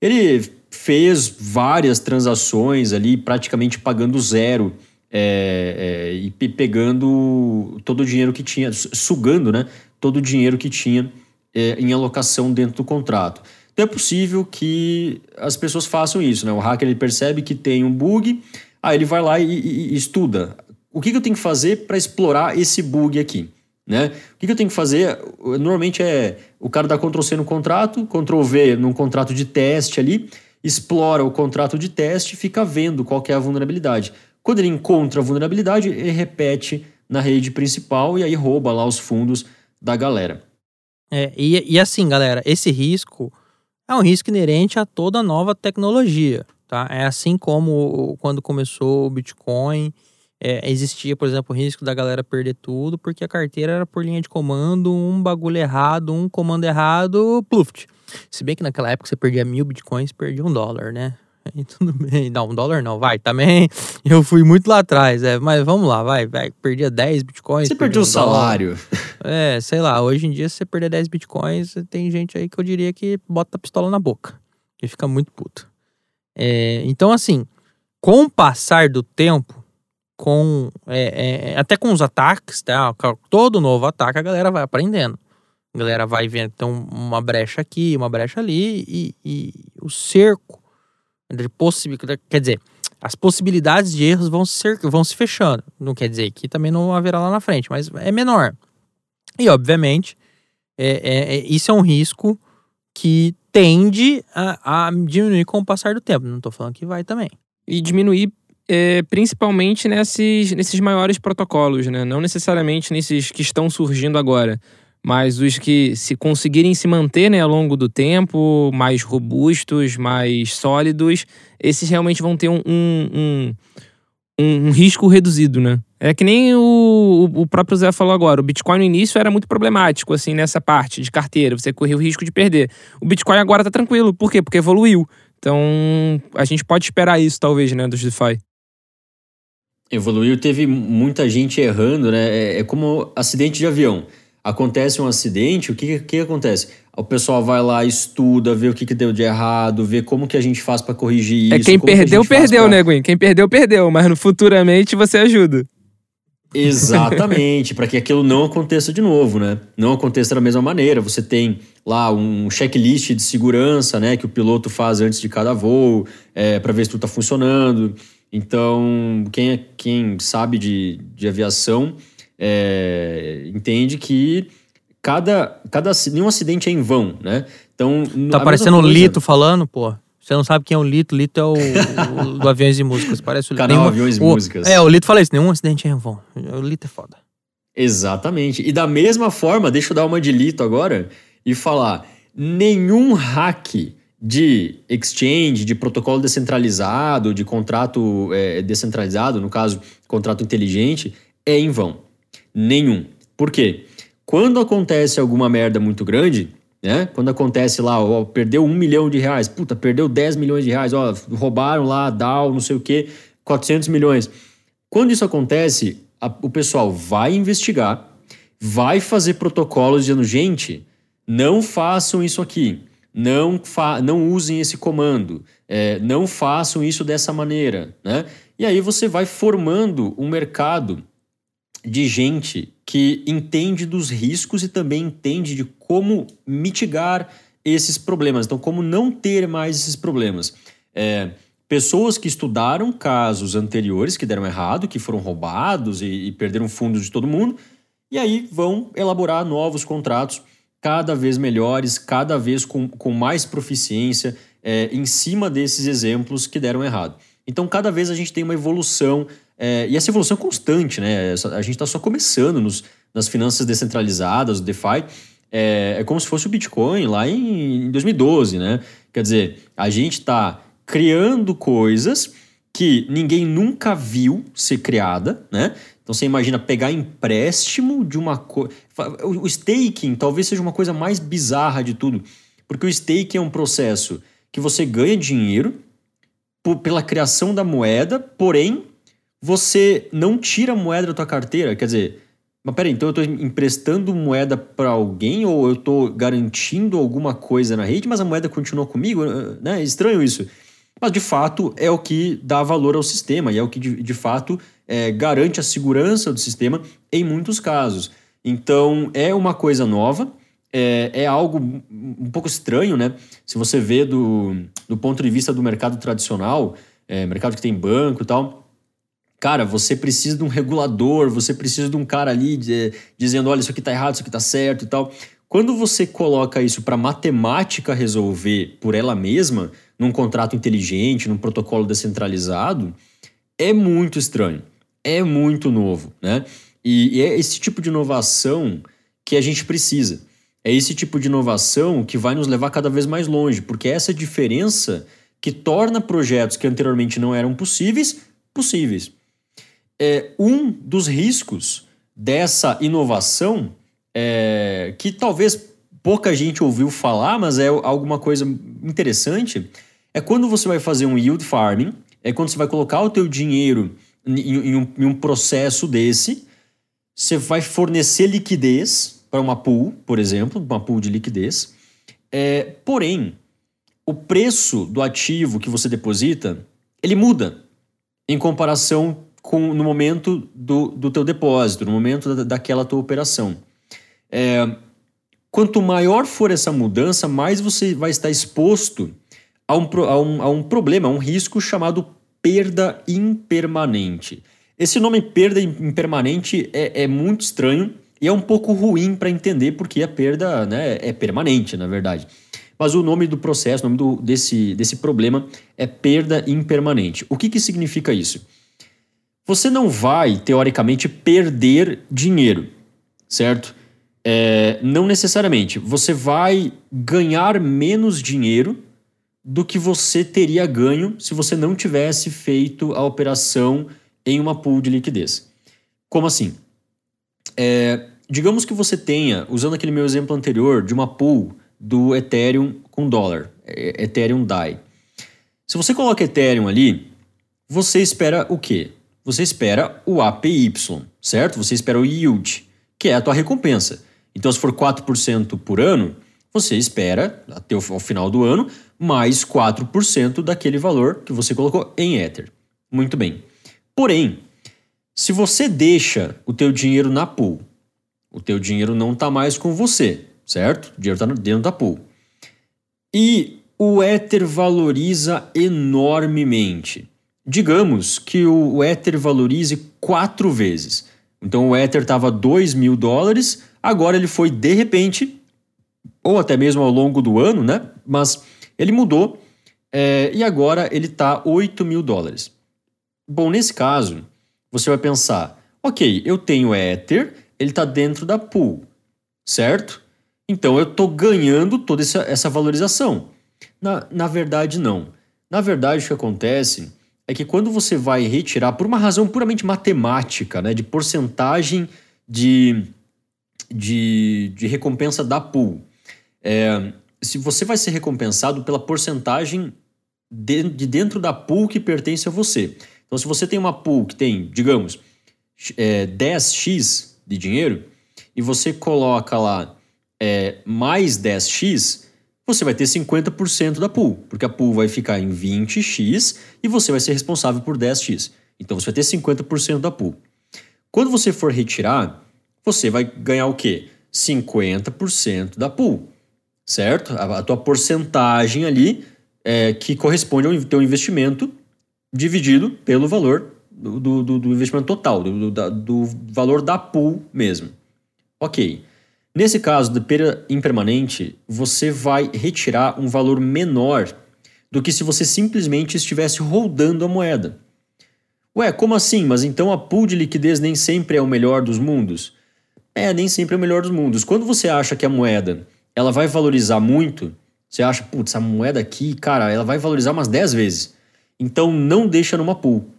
Speaker 4: Ele fez várias transações ali, praticamente pagando zero é, é, e pegando todo o dinheiro que tinha, sugando né, todo o dinheiro que tinha é, em alocação dentro do contrato. Então é possível que as pessoas façam isso. Né? O hacker ele percebe que tem um bug, aí ele vai lá e, e, e estuda. O que, que eu tenho que fazer para explorar esse bug aqui? Né? O que, que eu tenho que fazer? Normalmente é o cara dá Ctrl C no contrato, Ctrl V num contrato de teste ali, explora o contrato de teste e fica vendo qual é a vulnerabilidade. Quando ele encontra a vulnerabilidade, ele repete na rede principal e aí rouba lá os fundos da galera.
Speaker 2: É, e, e assim, galera, esse risco é um risco inerente a toda nova tecnologia, tá? É assim como quando começou o Bitcoin, é, existia, por exemplo, o risco da galera perder tudo, porque a carteira era por linha de comando, um bagulho errado, um comando errado, pluft. Se bem que naquela época você perdia mil bitcoins, perdia um dólar, né? Aí [LAUGHS] tudo bem. Não, um dólar não, vai. Também [LAUGHS] eu fui muito lá atrás, é, mas vamos lá, vai, vai. Perdia 10 bitcoins.
Speaker 4: Você perdeu um o salário. [LAUGHS]
Speaker 2: É, sei lá, hoje em dia, se você perder 10 bitcoins, tem gente aí que eu diria que bota a pistola na boca. Que fica muito puto. É, então, assim, com o passar do tempo, com é, é, até com os ataques, tá? Todo novo ataque, a galera vai aprendendo. A galera vai vendo então uma brecha aqui, uma brecha ali, e, e o cerco. Quer dizer, as possibilidades de erros vão se, vão se fechando. Não quer dizer que também não haverá lá na frente, mas é menor. E, obviamente, é, é, é isso é um risco que tende a, a, diminuir com o passar do tempo. Não estou falando que vai também.
Speaker 3: E diminuir é, principalmente nesses, nesses maiores protocolos, né? Não necessariamente nesses que estão surgindo agora mas os que se conseguirem se manter né, ao longo do tempo, mais robustos, mais sólidos, esses realmente vão ter um, um, um, um risco reduzido, né? É que nem o, o próprio Zé falou agora, o Bitcoin no início era muito problemático, assim, nessa parte de carteira, você corria o risco de perder. O Bitcoin agora tá tranquilo, por quê? Porque evoluiu. Então, a gente pode esperar isso, talvez, né, dos DeFi.
Speaker 4: Evoluiu, teve muita gente errando, né? É, é como acidente de avião acontece um acidente, o que, que acontece? O pessoal vai lá, estuda, vê o que, que deu de errado, vê como que a gente faz para corrigir
Speaker 3: é
Speaker 4: isso.
Speaker 3: É quem perdeu, que perdeu, pra... né, Gwen? Quem perdeu, perdeu, mas no futuramente você ajuda.
Speaker 4: Exatamente, [LAUGHS] para que aquilo não aconteça de novo, né? Não aconteça da mesma maneira. Você tem lá um checklist de segurança, né, que o piloto faz antes de cada voo, é, para ver se tudo está funcionando. Então, quem, é, quem sabe de, de aviação é, entende que cada, cada nenhum acidente é em vão, né? Então,
Speaker 2: tá parecendo o Lito falando, pô. Você não sabe quem é o Lito? Lito é o, o do Aviões e Músicas. Parece o
Speaker 4: Canal nenhum, Aviões e Músicas.
Speaker 2: É, o Lito fala isso, nenhum acidente é em vão. O Lito é foda.
Speaker 4: Exatamente. E da mesma forma, deixa eu dar uma de Lito agora e falar: nenhum hack de exchange, de protocolo descentralizado, de contrato é, descentralizado, no caso, contrato inteligente, é em vão. Nenhum. Por quê? Quando acontece alguma merda muito grande, né? Quando acontece lá, ó, perdeu um milhão de reais, puta, perdeu 10 milhões de reais, ó, roubaram lá, DAO, não sei o quê, 400 milhões. Quando isso acontece, a, o pessoal vai investigar, vai fazer protocolos dizendo, gente, não façam isso aqui, não, fa não usem esse comando, é, não façam isso dessa maneira, né? E aí você vai formando um mercado de gente que entende dos riscos e também entende de como mitigar esses problemas. Então, como não ter mais esses problemas. É, pessoas que estudaram casos anteriores que deram errado, que foram roubados e, e perderam fundos de todo mundo, e aí vão elaborar novos contratos cada vez melhores, cada vez com, com mais proficiência é, em cima desses exemplos que deram errado. Então, cada vez a gente tem uma evolução é, e essa evolução é constante, né? A gente está só começando nos, nas finanças descentralizadas, o DeFi. É, é, como se fosse o Bitcoin lá em, em 2012, né? Quer dizer, a gente está criando coisas que ninguém nunca viu ser criada, né? Então você imagina pegar empréstimo de uma coisa. O staking talvez seja uma coisa mais bizarra de tudo, porque o staking é um processo que você ganha dinheiro pela criação da moeda, porém você não tira moeda da tua carteira, quer dizer, mas peraí, então eu estou emprestando moeda para alguém ou eu estou garantindo alguma coisa na rede, mas a moeda continua comigo, né? É estranho isso. Mas de fato é o que dá valor ao sistema e é o que de, de fato é, garante a segurança do sistema em muitos casos. Então, é uma coisa nova, é, é, algo um pouco estranho, né? Se você vê do, do ponto de vista do mercado tradicional, é, mercado que tem banco e tal, cara, você precisa de um regulador, você precisa de um cara ali de, dizendo, olha, isso aqui tá errado, isso aqui tá certo e tal. Quando você coloca isso para matemática resolver por ela mesma, num contrato inteligente, num protocolo descentralizado, é muito estranho, é muito novo, né? E, e é esse tipo de inovação que a gente precisa. É esse tipo de inovação que vai nos levar cada vez mais longe, porque é essa diferença que torna projetos que anteriormente não eram possíveis, possíveis. É, um dos riscos dessa inovação é, que talvez pouca gente ouviu falar, mas é alguma coisa interessante, é quando você vai fazer um yield farming, é quando você vai colocar o teu dinheiro em, em, um, em um processo desse, você vai fornecer liquidez para uma pool, por exemplo, uma pool de liquidez, é, porém, o preço do ativo que você deposita, ele muda em comparação com no momento do, do teu depósito, no momento da, daquela tua operação. É, quanto maior for essa mudança, mais você vai estar exposto a um, a um, a um problema, a um risco chamado perda impermanente. Esse nome perda impermanente é, é muito estranho e é um pouco ruim para entender porque a perda né, é permanente, na verdade. Mas o nome do processo, o nome do, desse, desse problema é perda impermanente. O que, que significa isso? Você não vai, teoricamente, perder dinheiro, certo? É, não necessariamente. Você vai ganhar menos dinheiro do que você teria ganho se você não tivesse feito a operação em uma pool de liquidez. Como assim? É, digamos que você tenha, usando aquele meu exemplo anterior, de uma pool do Ethereum com dólar, é, Ethereum DAI. Se você coloca Ethereum ali, você espera o quê? Você espera o APY, certo? Você espera o yield, que é a tua recompensa. Então, se for 4% por ano, você espera, até o final do ano, mais 4% daquele valor que você colocou em Ether. Muito bem. Porém, se você deixa o teu dinheiro na pool, o teu dinheiro não está mais com você, certo? O dinheiro está dentro da pool. E o Ether valoriza enormemente. Digamos que o Ether valorize quatro vezes. Então o Ether estava 2 mil dólares, Agora ele foi de repente, ou até mesmo ao longo do ano, né? Mas ele mudou é, e agora ele está 8 mil dólares. Bom, nesse caso, você vai pensar: ok, eu tenho Ether, ele está dentro da pool, certo? Então eu estou ganhando toda essa, essa valorização. Na, na verdade, não. Na verdade, o que acontece é que quando você vai retirar, por uma razão puramente matemática, né, de porcentagem de de, de recompensa da pool. É, se você vai ser recompensado pela porcentagem de, de, dentro da pool que pertence a você. Então, se você tem uma pool que tem, digamos, é, 10x de dinheiro e você coloca lá é, mais 10x, você vai ter 50% da pool, porque a pool vai ficar em 20x e você vai ser responsável por 10x. Então você vai ter 50% da pool. Quando você for retirar, você vai ganhar o quê? 50% da pool, certo? A, a tua porcentagem ali é, que corresponde ao teu investimento dividido pelo valor do, do, do investimento total, do, do, do, valor da pool mesmo. Ok. Nesse caso de perda impermanente, você vai retirar um valor menor do que se você simplesmente estivesse rodando a moeda. Ué, como assim? Mas então a pool de liquidez nem sempre é o melhor dos mundos? É, nem sempre é o melhor dos mundos. Quando você acha que a moeda ela vai valorizar muito, você acha, putz, essa moeda aqui, cara, ela vai valorizar umas 10 vezes. Então não deixa numa pool.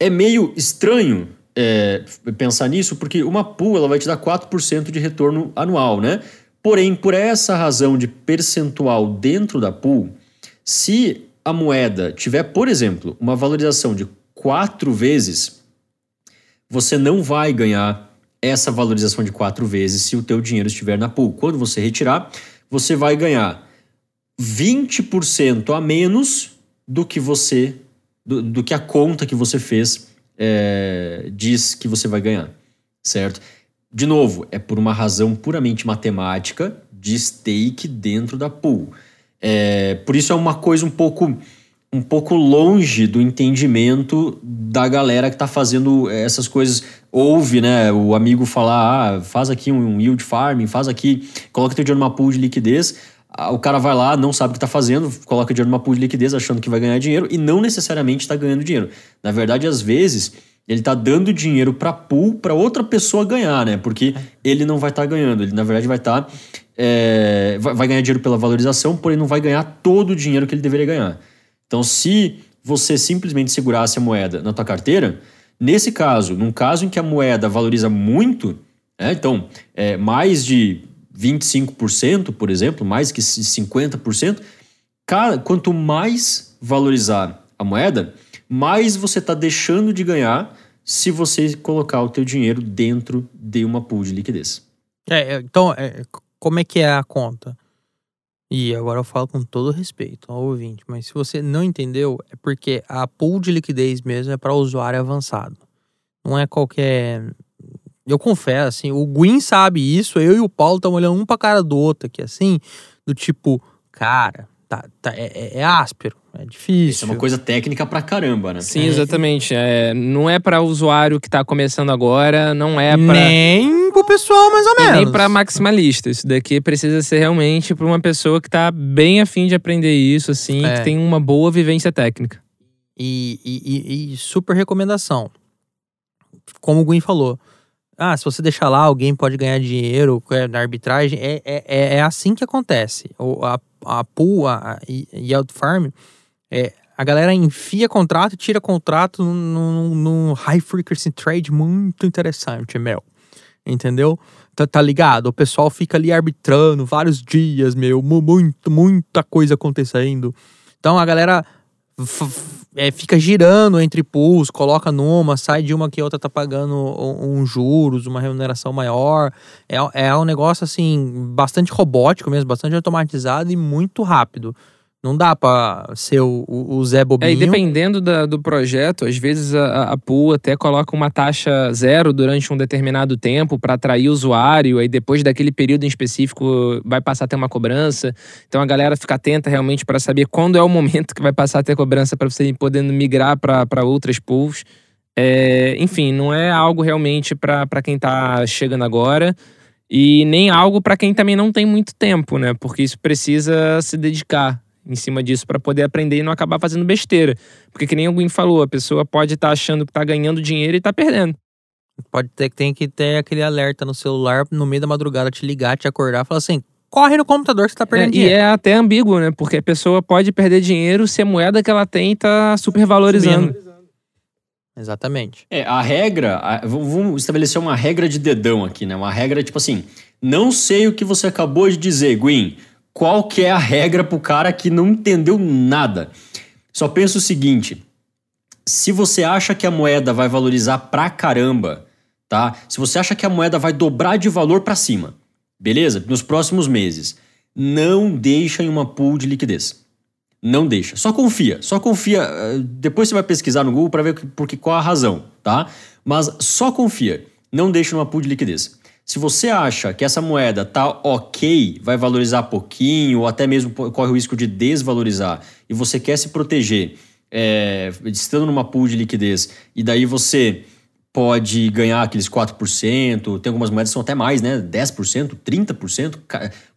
Speaker 4: É meio estranho é, pensar nisso, porque uma pool ela vai te dar 4% de retorno anual, né? Porém, por essa razão de percentual dentro da pool, se a moeda tiver, por exemplo, uma valorização de 4 vezes, você não vai ganhar essa valorização de quatro vezes se o teu dinheiro estiver na pool. Quando você retirar, você vai ganhar 20% a menos do que você do, do, que a conta que você fez é, diz que você vai ganhar, certo? De novo, é por uma razão puramente matemática de stake dentro da pool. É, por isso é uma coisa um pouco um pouco longe do entendimento da galera que está fazendo essas coisas. Ouve, né, o amigo falar, ah, faz aqui um yield farming, faz aqui, coloca teu dinheiro numa pool de liquidez. O cara vai lá, não sabe o que está fazendo, coloca dinheiro numa pool de liquidez achando que vai ganhar dinheiro e não necessariamente está ganhando dinheiro. Na verdade, às vezes, ele está dando dinheiro para pool para outra pessoa ganhar, né? Porque ele não vai estar tá ganhando, ele na verdade vai estar. Tá, é, vai ganhar dinheiro pela valorização, porém não vai ganhar todo o dinheiro que ele deveria ganhar. Então, se você simplesmente segurasse a moeda na tua carteira, nesse caso, num caso em que a moeda valoriza muito, né, então, é, mais de 25%, por exemplo, mais que 50%, cada, quanto mais valorizar a moeda, mais você está deixando de ganhar se você colocar o teu dinheiro dentro de uma pool de liquidez.
Speaker 2: É, então, é, como é que é a conta? E agora eu falo com todo respeito ao ouvinte, mas se você não entendeu, é porque a pool de liquidez mesmo é para usuário avançado. Não é qualquer. Eu confesso, assim, o Gwyn sabe isso, eu e o Paulo estamos olhando um pra cara do outro aqui, assim, do tipo, cara, tá, tá, é, é, é áspero, é difícil. Isso
Speaker 4: é uma coisa técnica pra caramba, né?
Speaker 3: Sim, exatamente. É, não é para usuário que tá começando agora, não é para
Speaker 2: Nem pro pessoal, mais ou menos.
Speaker 3: nem para maximalista. Isso daqui precisa ser realmente para uma pessoa que tá bem afim de aprender isso, assim, é. que tem uma boa vivência técnica.
Speaker 2: E, e, e, super recomendação. Como o Gwen falou. Ah, se você deixar lá, alguém pode ganhar dinheiro é, na arbitragem. É, é, é assim que acontece. A, a pool, a, a Yield Farm, é, a galera enfia contrato e tira contrato num, high frequency trade muito interessante, meu. Entendeu? Tá, tá, ligado? O pessoal fica ali arbitrando vários dias, meu. Muito, muita coisa acontecendo. Então a galera é, fica girando entre pools, coloca numa, sai de uma que a outra tá pagando um, um juros, uma remuneração maior. É, é um negócio assim, bastante robótico mesmo, bastante automatizado e muito rápido. Não dá pra ser o, o, Zé Bobinho.
Speaker 3: É, e dependendo da, do projeto, às vezes a, a pool até coloca uma taxa zero durante um determinado tempo para atrair o usuário, aí depois daquele período em específico vai passar a ter uma cobrança. Então a galera fica atenta realmente para saber quando é o momento que vai passar a ter cobrança para você ir podendo migrar para outras pools. É, enfim, não é algo realmente para quem está chegando agora e nem algo para quem também não tem muito tempo, né? Porque isso precisa se dedicar em cima disso para poder aprender e não acabar fazendo besteira. Porque que nem alguém falou, a pessoa pode estar tá achando que está ganhando dinheiro e está perdendo.
Speaker 2: Pode ter que tem que ter aquele alerta no celular no meio da madrugada te ligar, te acordar, falar assim: corre no computador que você tá perdendo
Speaker 3: é,
Speaker 2: dinheiro.
Speaker 3: E é até ambíguo, né? Porque a pessoa pode perder dinheiro se a moeda que ela tem tá super valorizando.
Speaker 2: Exatamente.
Speaker 4: É, a regra, a, vamos estabelecer uma regra de dedão aqui, né? Uma regra tipo assim: não sei o que você acabou de dizer, Gwen qual que é a regra pro cara que não entendeu nada. Só pensa o seguinte: se você acha que a moeda vai valorizar pra caramba, tá? Se você acha que a moeda vai dobrar de valor para cima, beleza? Nos próximos meses, não deixa em uma pool de liquidez. Não deixa. Só confia. Só confia. Eh, depois você vai pesquisar no Google para ver por que, qual a razão, tá? Mas só confia. Não deixa numa pool de liquidez. Se você acha que essa moeda tá ok, vai valorizar pouquinho, ou até mesmo corre o risco de desvalorizar, e você quer se proteger é, estando numa pool de liquidez, e daí você pode ganhar aqueles 4%, tem algumas moedas que são até mais, né? 10%, 30%.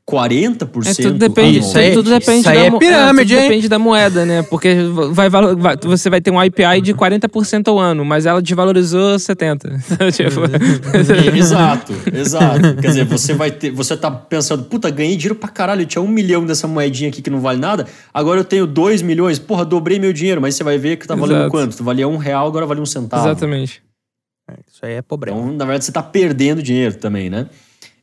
Speaker 4: 40%
Speaker 3: é, tudo depende, isso aí, tudo depende
Speaker 2: isso aí
Speaker 3: da,
Speaker 2: é pirâmide,
Speaker 3: é, depende da moeda, né? Porque vai, vai, você vai ter um IPI de 40% ao ano, mas ela desvalorizou 70. [LAUGHS]
Speaker 4: tipo... [LAUGHS] exato, exato. Quer dizer, você vai ter, você tá pensando, puta, ganhei dinheiro pra caralho, eu tinha um milhão dessa moedinha aqui que não vale nada, agora eu tenho dois milhões, porra, dobrei meu dinheiro, mas você vai ver que tá valendo exato. quanto? Valia um real, agora vale um centavo.
Speaker 3: Exatamente.
Speaker 2: É, isso aí é pobreza.
Speaker 4: Então, na verdade, você tá perdendo dinheiro também, né?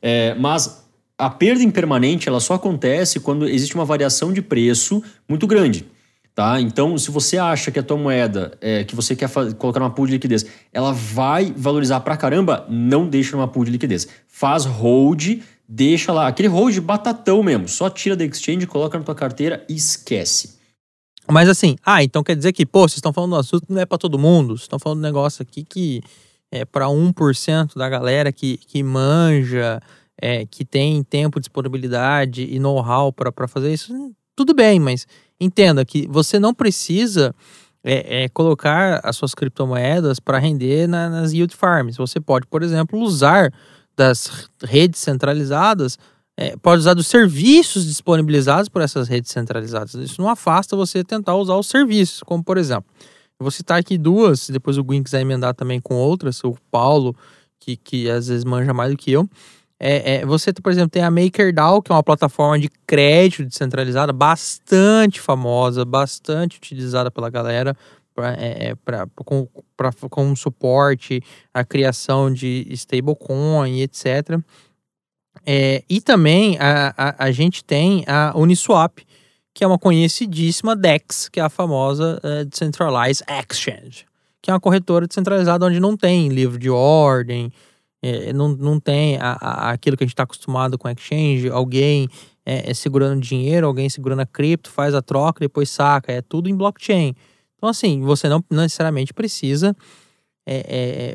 Speaker 4: É, mas a perda impermanente ela só acontece quando existe uma variação de preço muito grande. Tá? Então, se você acha que a tua moeda é, que você quer colocar numa pool de liquidez, ela vai valorizar pra caramba, não deixa numa pool de liquidez. Faz hold, deixa lá, aquele hold batatão mesmo, só tira da exchange, coloca na tua carteira e esquece.
Speaker 2: Mas assim, ah, então quer dizer que, pô, vocês estão falando do assunto não é para todo mundo. Vocês estão falando do negócio aqui que é para 1% da galera que, que manja, é, que tem tempo, disponibilidade e know-how para fazer isso. Tudo bem, mas entenda que você não precisa é, é colocar as suas criptomoedas para render na, nas yield farms. Você pode, por exemplo, usar das redes centralizadas é, pode usar dos serviços disponibilizados por essas redes centralizadas. Isso não afasta você tentar usar os serviços, como por exemplo, eu vou citar aqui duas, depois o Gui quiser emendar também com outras, o Paulo, que, que às vezes manja mais do que eu. É, é, você, por exemplo, tem a MakerDAO, que é uma plataforma de crédito descentralizada bastante famosa, bastante utilizada pela galera pra, é, é com, com suporte, a criação de stablecoin, etc. É, e também a, a, a, gente tem a Uniswap, que é uma conhecidíssima DEX, que é a famosa uh, Decentralized Exchange, que é uma corretora descentralizada onde não tem livro de ordem, é, não, não tem a, a, aquilo que a gente está acostumado com exchange, alguém é, é, segurando dinheiro, alguém segurando a cripto, faz a troca, depois saca, é tudo em blockchain. Então, assim, você não necessariamente precisa é, é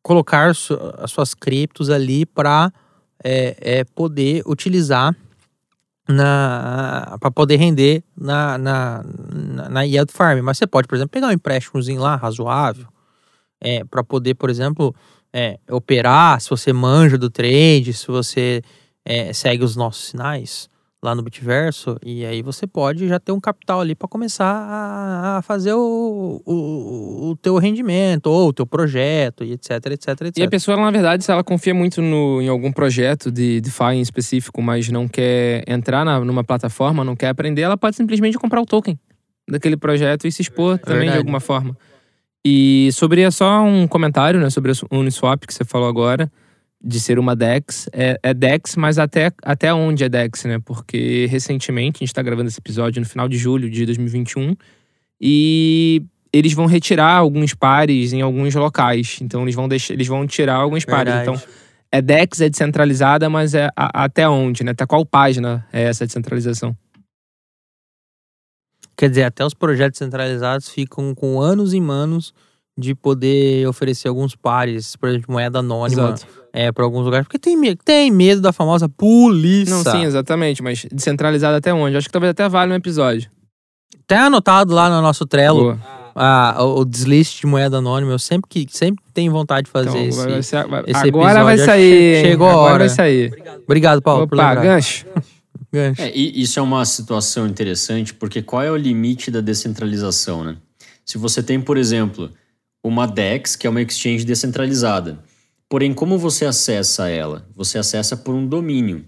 Speaker 2: colocar as suas criptos ali para é, é poder utilizar na para poder render na, na, na, na Yield Farm. Mas você pode, por exemplo, pegar um empréstimozinho lá razoável é, para poder, por exemplo, é, operar, se você manja do trade, se você é, segue os nossos sinais lá no Bitverso, e aí você pode já ter um capital ali para começar a, a fazer o, o, o, teu rendimento, ou o teu projeto, e etc, etc, etc.
Speaker 3: E a pessoa, na verdade, se ela confia muito no, em algum projeto de DeFi em específico, mas não quer entrar na, numa plataforma, não quer aprender, ela pode simplesmente comprar o token daquele projeto e se expor também verdade. de alguma forma. E sobre é só um comentário, né, sobre a Uniswap que você falou agora de ser uma DEX. É, é, DEX, mas até, até onde é DEX, né? Porque recentemente, a gente está gravando esse episódio no final de julho de 2021, e eles vão retirar alguns pares em alguns locais. Então eles vão deixar, eles vão tirar alguns pares. Então é DEX, é descentralizada, mas é a, até onde, né? Até qual página é essa descentralização?
Speaker 2: Quer dizer, até os projetos centralizados ficam com anos e manos de poder oferecer alguns pares, por exemplo, moeda anônima. Exato é, para alguns lugares, porque tem, tem medo da famosa polícia.
Speaker 3: Não, sim, exatamente, mas descentralizado até onde? Acho que talvez até vale um episódio.
Speaker 2: Tem anotado lá no nosso Trello a, o deslist de moeda anônima. Eu sempre, que, sempre tenho vontade de fazer então, esse, vai vai,
Speaker 3: esse Agora vai sair.
Speaker 2: Chegou a hora.
Speaker 3: Agora vai sair.
Speaker 2: Obrigado, Obrigado Paulo,
Speaker 3: Opa, por lembrar. gancho.
Speaker 4: Gancho. É, isso é uma situação interessante, porque qual é o limite da descentralização, né? Se você tem, por exemplo, uma DEX, que é uma exchange descentralizada, Porém, como você acessa ela? Você acessa por um domínio.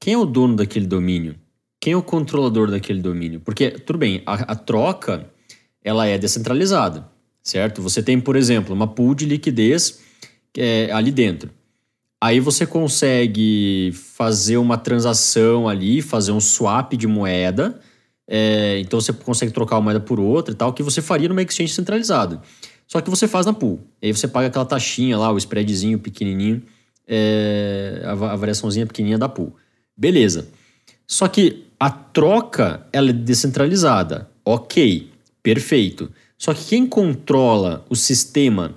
Speaker 4: Quem é o dono daquele domínio? Quem é o controlador daquele domínio? Porque, tudo bem, a, a troca ela é descentralizada, certo? Você tem, por exemplo, uma pool de liquidez é, ali dentro. Aí você consegue fazer uma transação ali, fazer um swap de moeda. É, então você consegue trocar uma moeda por outra e tal, que você faria numa exchange centralizada. Só que você faz na pool. E aí você paga aquela taxinha lá, o spreadzinho pequenininho, é, a, variaçãozinha pequenininha da pool. Beleza. Só que a troca ela é descentralizada. Ok, perfeito. Só que quem controla o sistema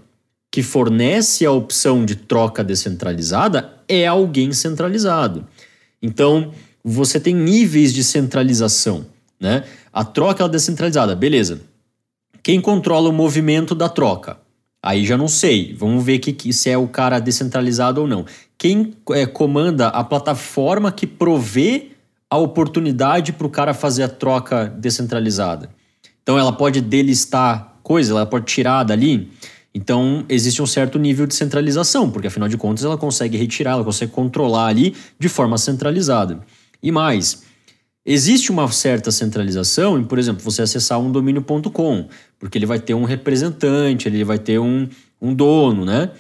Speaker 4: que fornece a opção de troca descentralizada é alguém centralizado. Então, você tem níveis de centralização, né? A troca é descentralizada, beleza. Quem controla o movimento da troca? Aí já não sei. Vamos ver que, se é o cara descentralizado ou não. Quem é, comanda a plataforma que provê a oportunidade para o cara fazer a troca descentralizada? Então ela pode delistar coisa, ela pode tirar dali. Então existe um certo nível de centralização, porque afinal de contas ela consegue retirar, ela consegue controlar ali de forma centralizada. E mais, Existe uma certa centralização em, por exemplo, você acessar um domínio.com, porque ele vai ter um representante, ele vai ter um, um dono, né?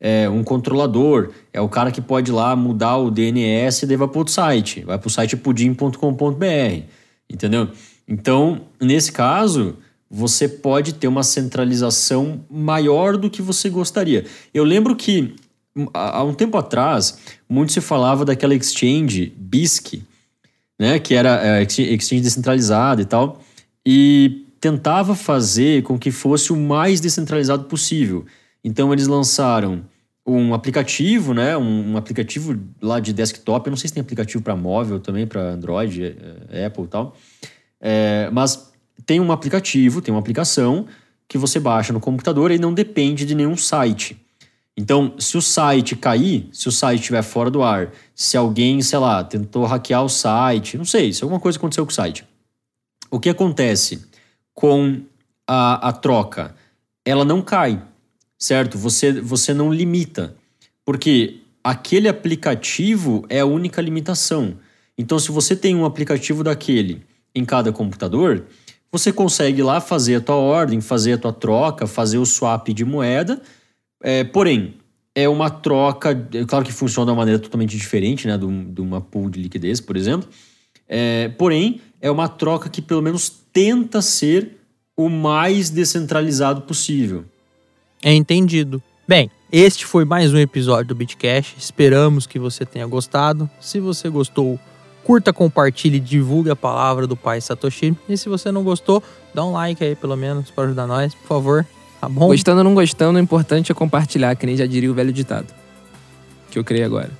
Speaker 4: É, um controlador, é o cara que pode ir lá mudar o DNS e daí vai para outro site, vai para o site pudim.com.br, entendeu? Então, nesse caso, você pode ter uma centralização maior do que você gostaria. Eu lembro que há um tempo atrás, muito se falava daquela exchange BISC, né? Que era é, exchange descentralizada e tal. e tentava fazer com que fosse o mais descentralizado possível. Então eles lançaram um aplicativo, né? Um, aplicativo lá de desktop. Eu não sei se tem aplicativo para móvel também, para Android, é, Apple e tal. É, mas tem um aplicativo, tem uma aplicação que você baixa no computador e não depende de nenhum site. Então, se o site cair, se o site estiver fora do ar, se alguém, sei lá, tentou hackear o site, não sei, se alguma coisa aconteceu com o site. O que acontece com a, a troca? Ela não cai certo? Você, você não limita, porque aquele aplicativo é a única limitação. Então, se você tem um aplicativo daquele em cada computador, você consegue lá fazer a tua ordem, fazer a tua troca, fazer o swap de moeda. É, porém, é uma troca, é claro que funciona de uma maneira totalmente diferente, né, de uma pool de liquidez, por exemplo. É, porém, é uma troca que pelo menos tenta ser o mais descentralizado possível.
Speaker 2: É entendido. Bem, este foi mais um episódio do Bitcash. Esperamos que você tenha gostado. Se você gostou, curta, compartilhe, divulgue a palavra do pai Satoshi. E se você não gostou, dá um like aí pelo menos para ajudar nós, por favor. Tá bom?
Speaker 3: Gostando ou não gostando, o importante é compartilhar, que nem já diria o velho ditado. Que eu criei agora.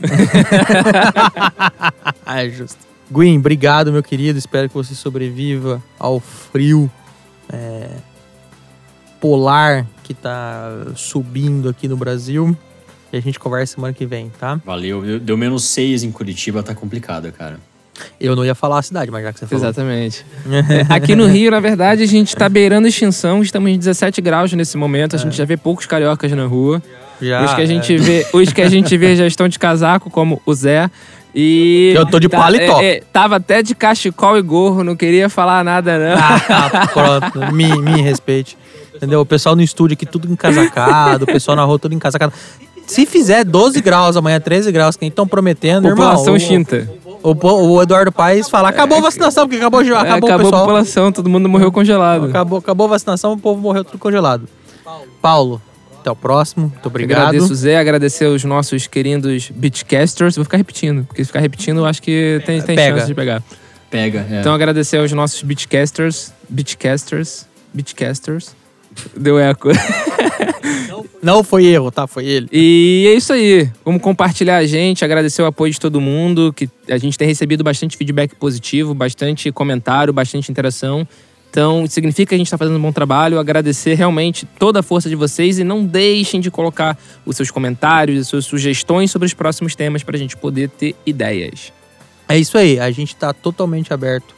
Speaker 3: [LAUGHS]
Speaker 2: é justo. Gwyn, obrigado, meu querido. Espero que você sobreviva ao frio. É polar que tá subindo aqui no Brasil. E a gente conversa semana que vem, tá?
Speaker 4: Valeu. Deu menos seis em Curitiba, tá complicado, cara.
Speaker 2: Eu não ia falar a cidade, mas já que você falou.
Speaker 3: Exatamente. É, [LAUGHS] aqui no Rio, na verdade, a gente tá beirando extinção. Estamos em 17 graus nesse momento. A gente é. já vê poucos cariocas na rua. Já, os que a gente é. vê, os que a gente vê já estão de casaco, como o Zé. E
Speaker 2: eu tô de tá, paletó. É,
Speaker 3: é, tava até de cachecol e gorro, não queria falar nada, não.
Speaker 2: Ah, pronto, me, me respeite. Entendeu? O pessoal no estúdio aqui tudo encasacado, o pessoal na rua tudo encasacado. Se fizer 12 graus amanhã, 13 graus, que estão prometendo,
Speaker 3: População
Speaker 2: irmão.
Speaker 3: Chinta.
Speaker 2: O, o, o, Eduardo Paes fala: acabou a vacinação, porque acabou, acabou, é, acabou,
Speaker 3: acabou a população, todo mundo morreu congelado.
Speaker 2: Acabou, acabou a vacinação, o povo morreu tudo congelado. Paulo, até o próximo. Muito obrigado.
Speaker 3: Agradeço, Zé. Agradecer os nossos queridos beatcasters. Vou ficar repetindo, porque se ficar repetindo, eu acho que tem, tem chance de pegar.
Speaker 4: Pega, é.
Speaker 3: Então, agradecer aos nossos beatcasters. Beatcasters. Beatcasters. Deu eco. [LAUGHS]
Speaker 2: Não foi erro, tá? Foi ele.
Speaker 3: E é isso aí. Vamos compartilhar a gente, agradecer o apoio de todo mundo, que a gente tem recebido bastante feedback positivo, bastante comentário, bastante interação. Então, significa que a gente está fazendo um bom trabalho. Agradecer realmente toda a força de vocês e não deixem de colocar os seus comentários, as suas sugestões sobre os próximos temas para a gente poder ter ideias.
Speaker 2: É isso aí. A gente está totalmente aberto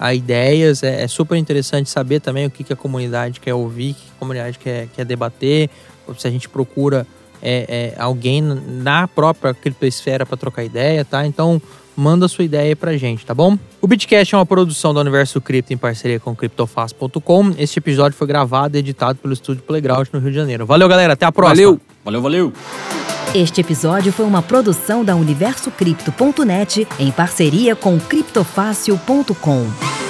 Speaker 2: a ideias. É, é, super interessante saber também o que, que a comunidade quer ouvir, o que a comunidade quer, quer debater, se a gente procura é, é, alguém na própria criptosfera para trocar ideia, tá? Então, manda sua ideia pra gente, tá bom? O Bitcast é uma produção do Universo Cripto em parceria com CryptoFast.com. Este episódio foi gravado e editado pelo estúdio Playground no Rio de Janeiro. Valeu, galera. Até a próxima.
Speaker 3: Valeu.
Speaker 4: Valeu, valeu.
Speaker 1: Este episódio foi uma produção da UniversoCripto.net em parceria com CryptoFácil.com.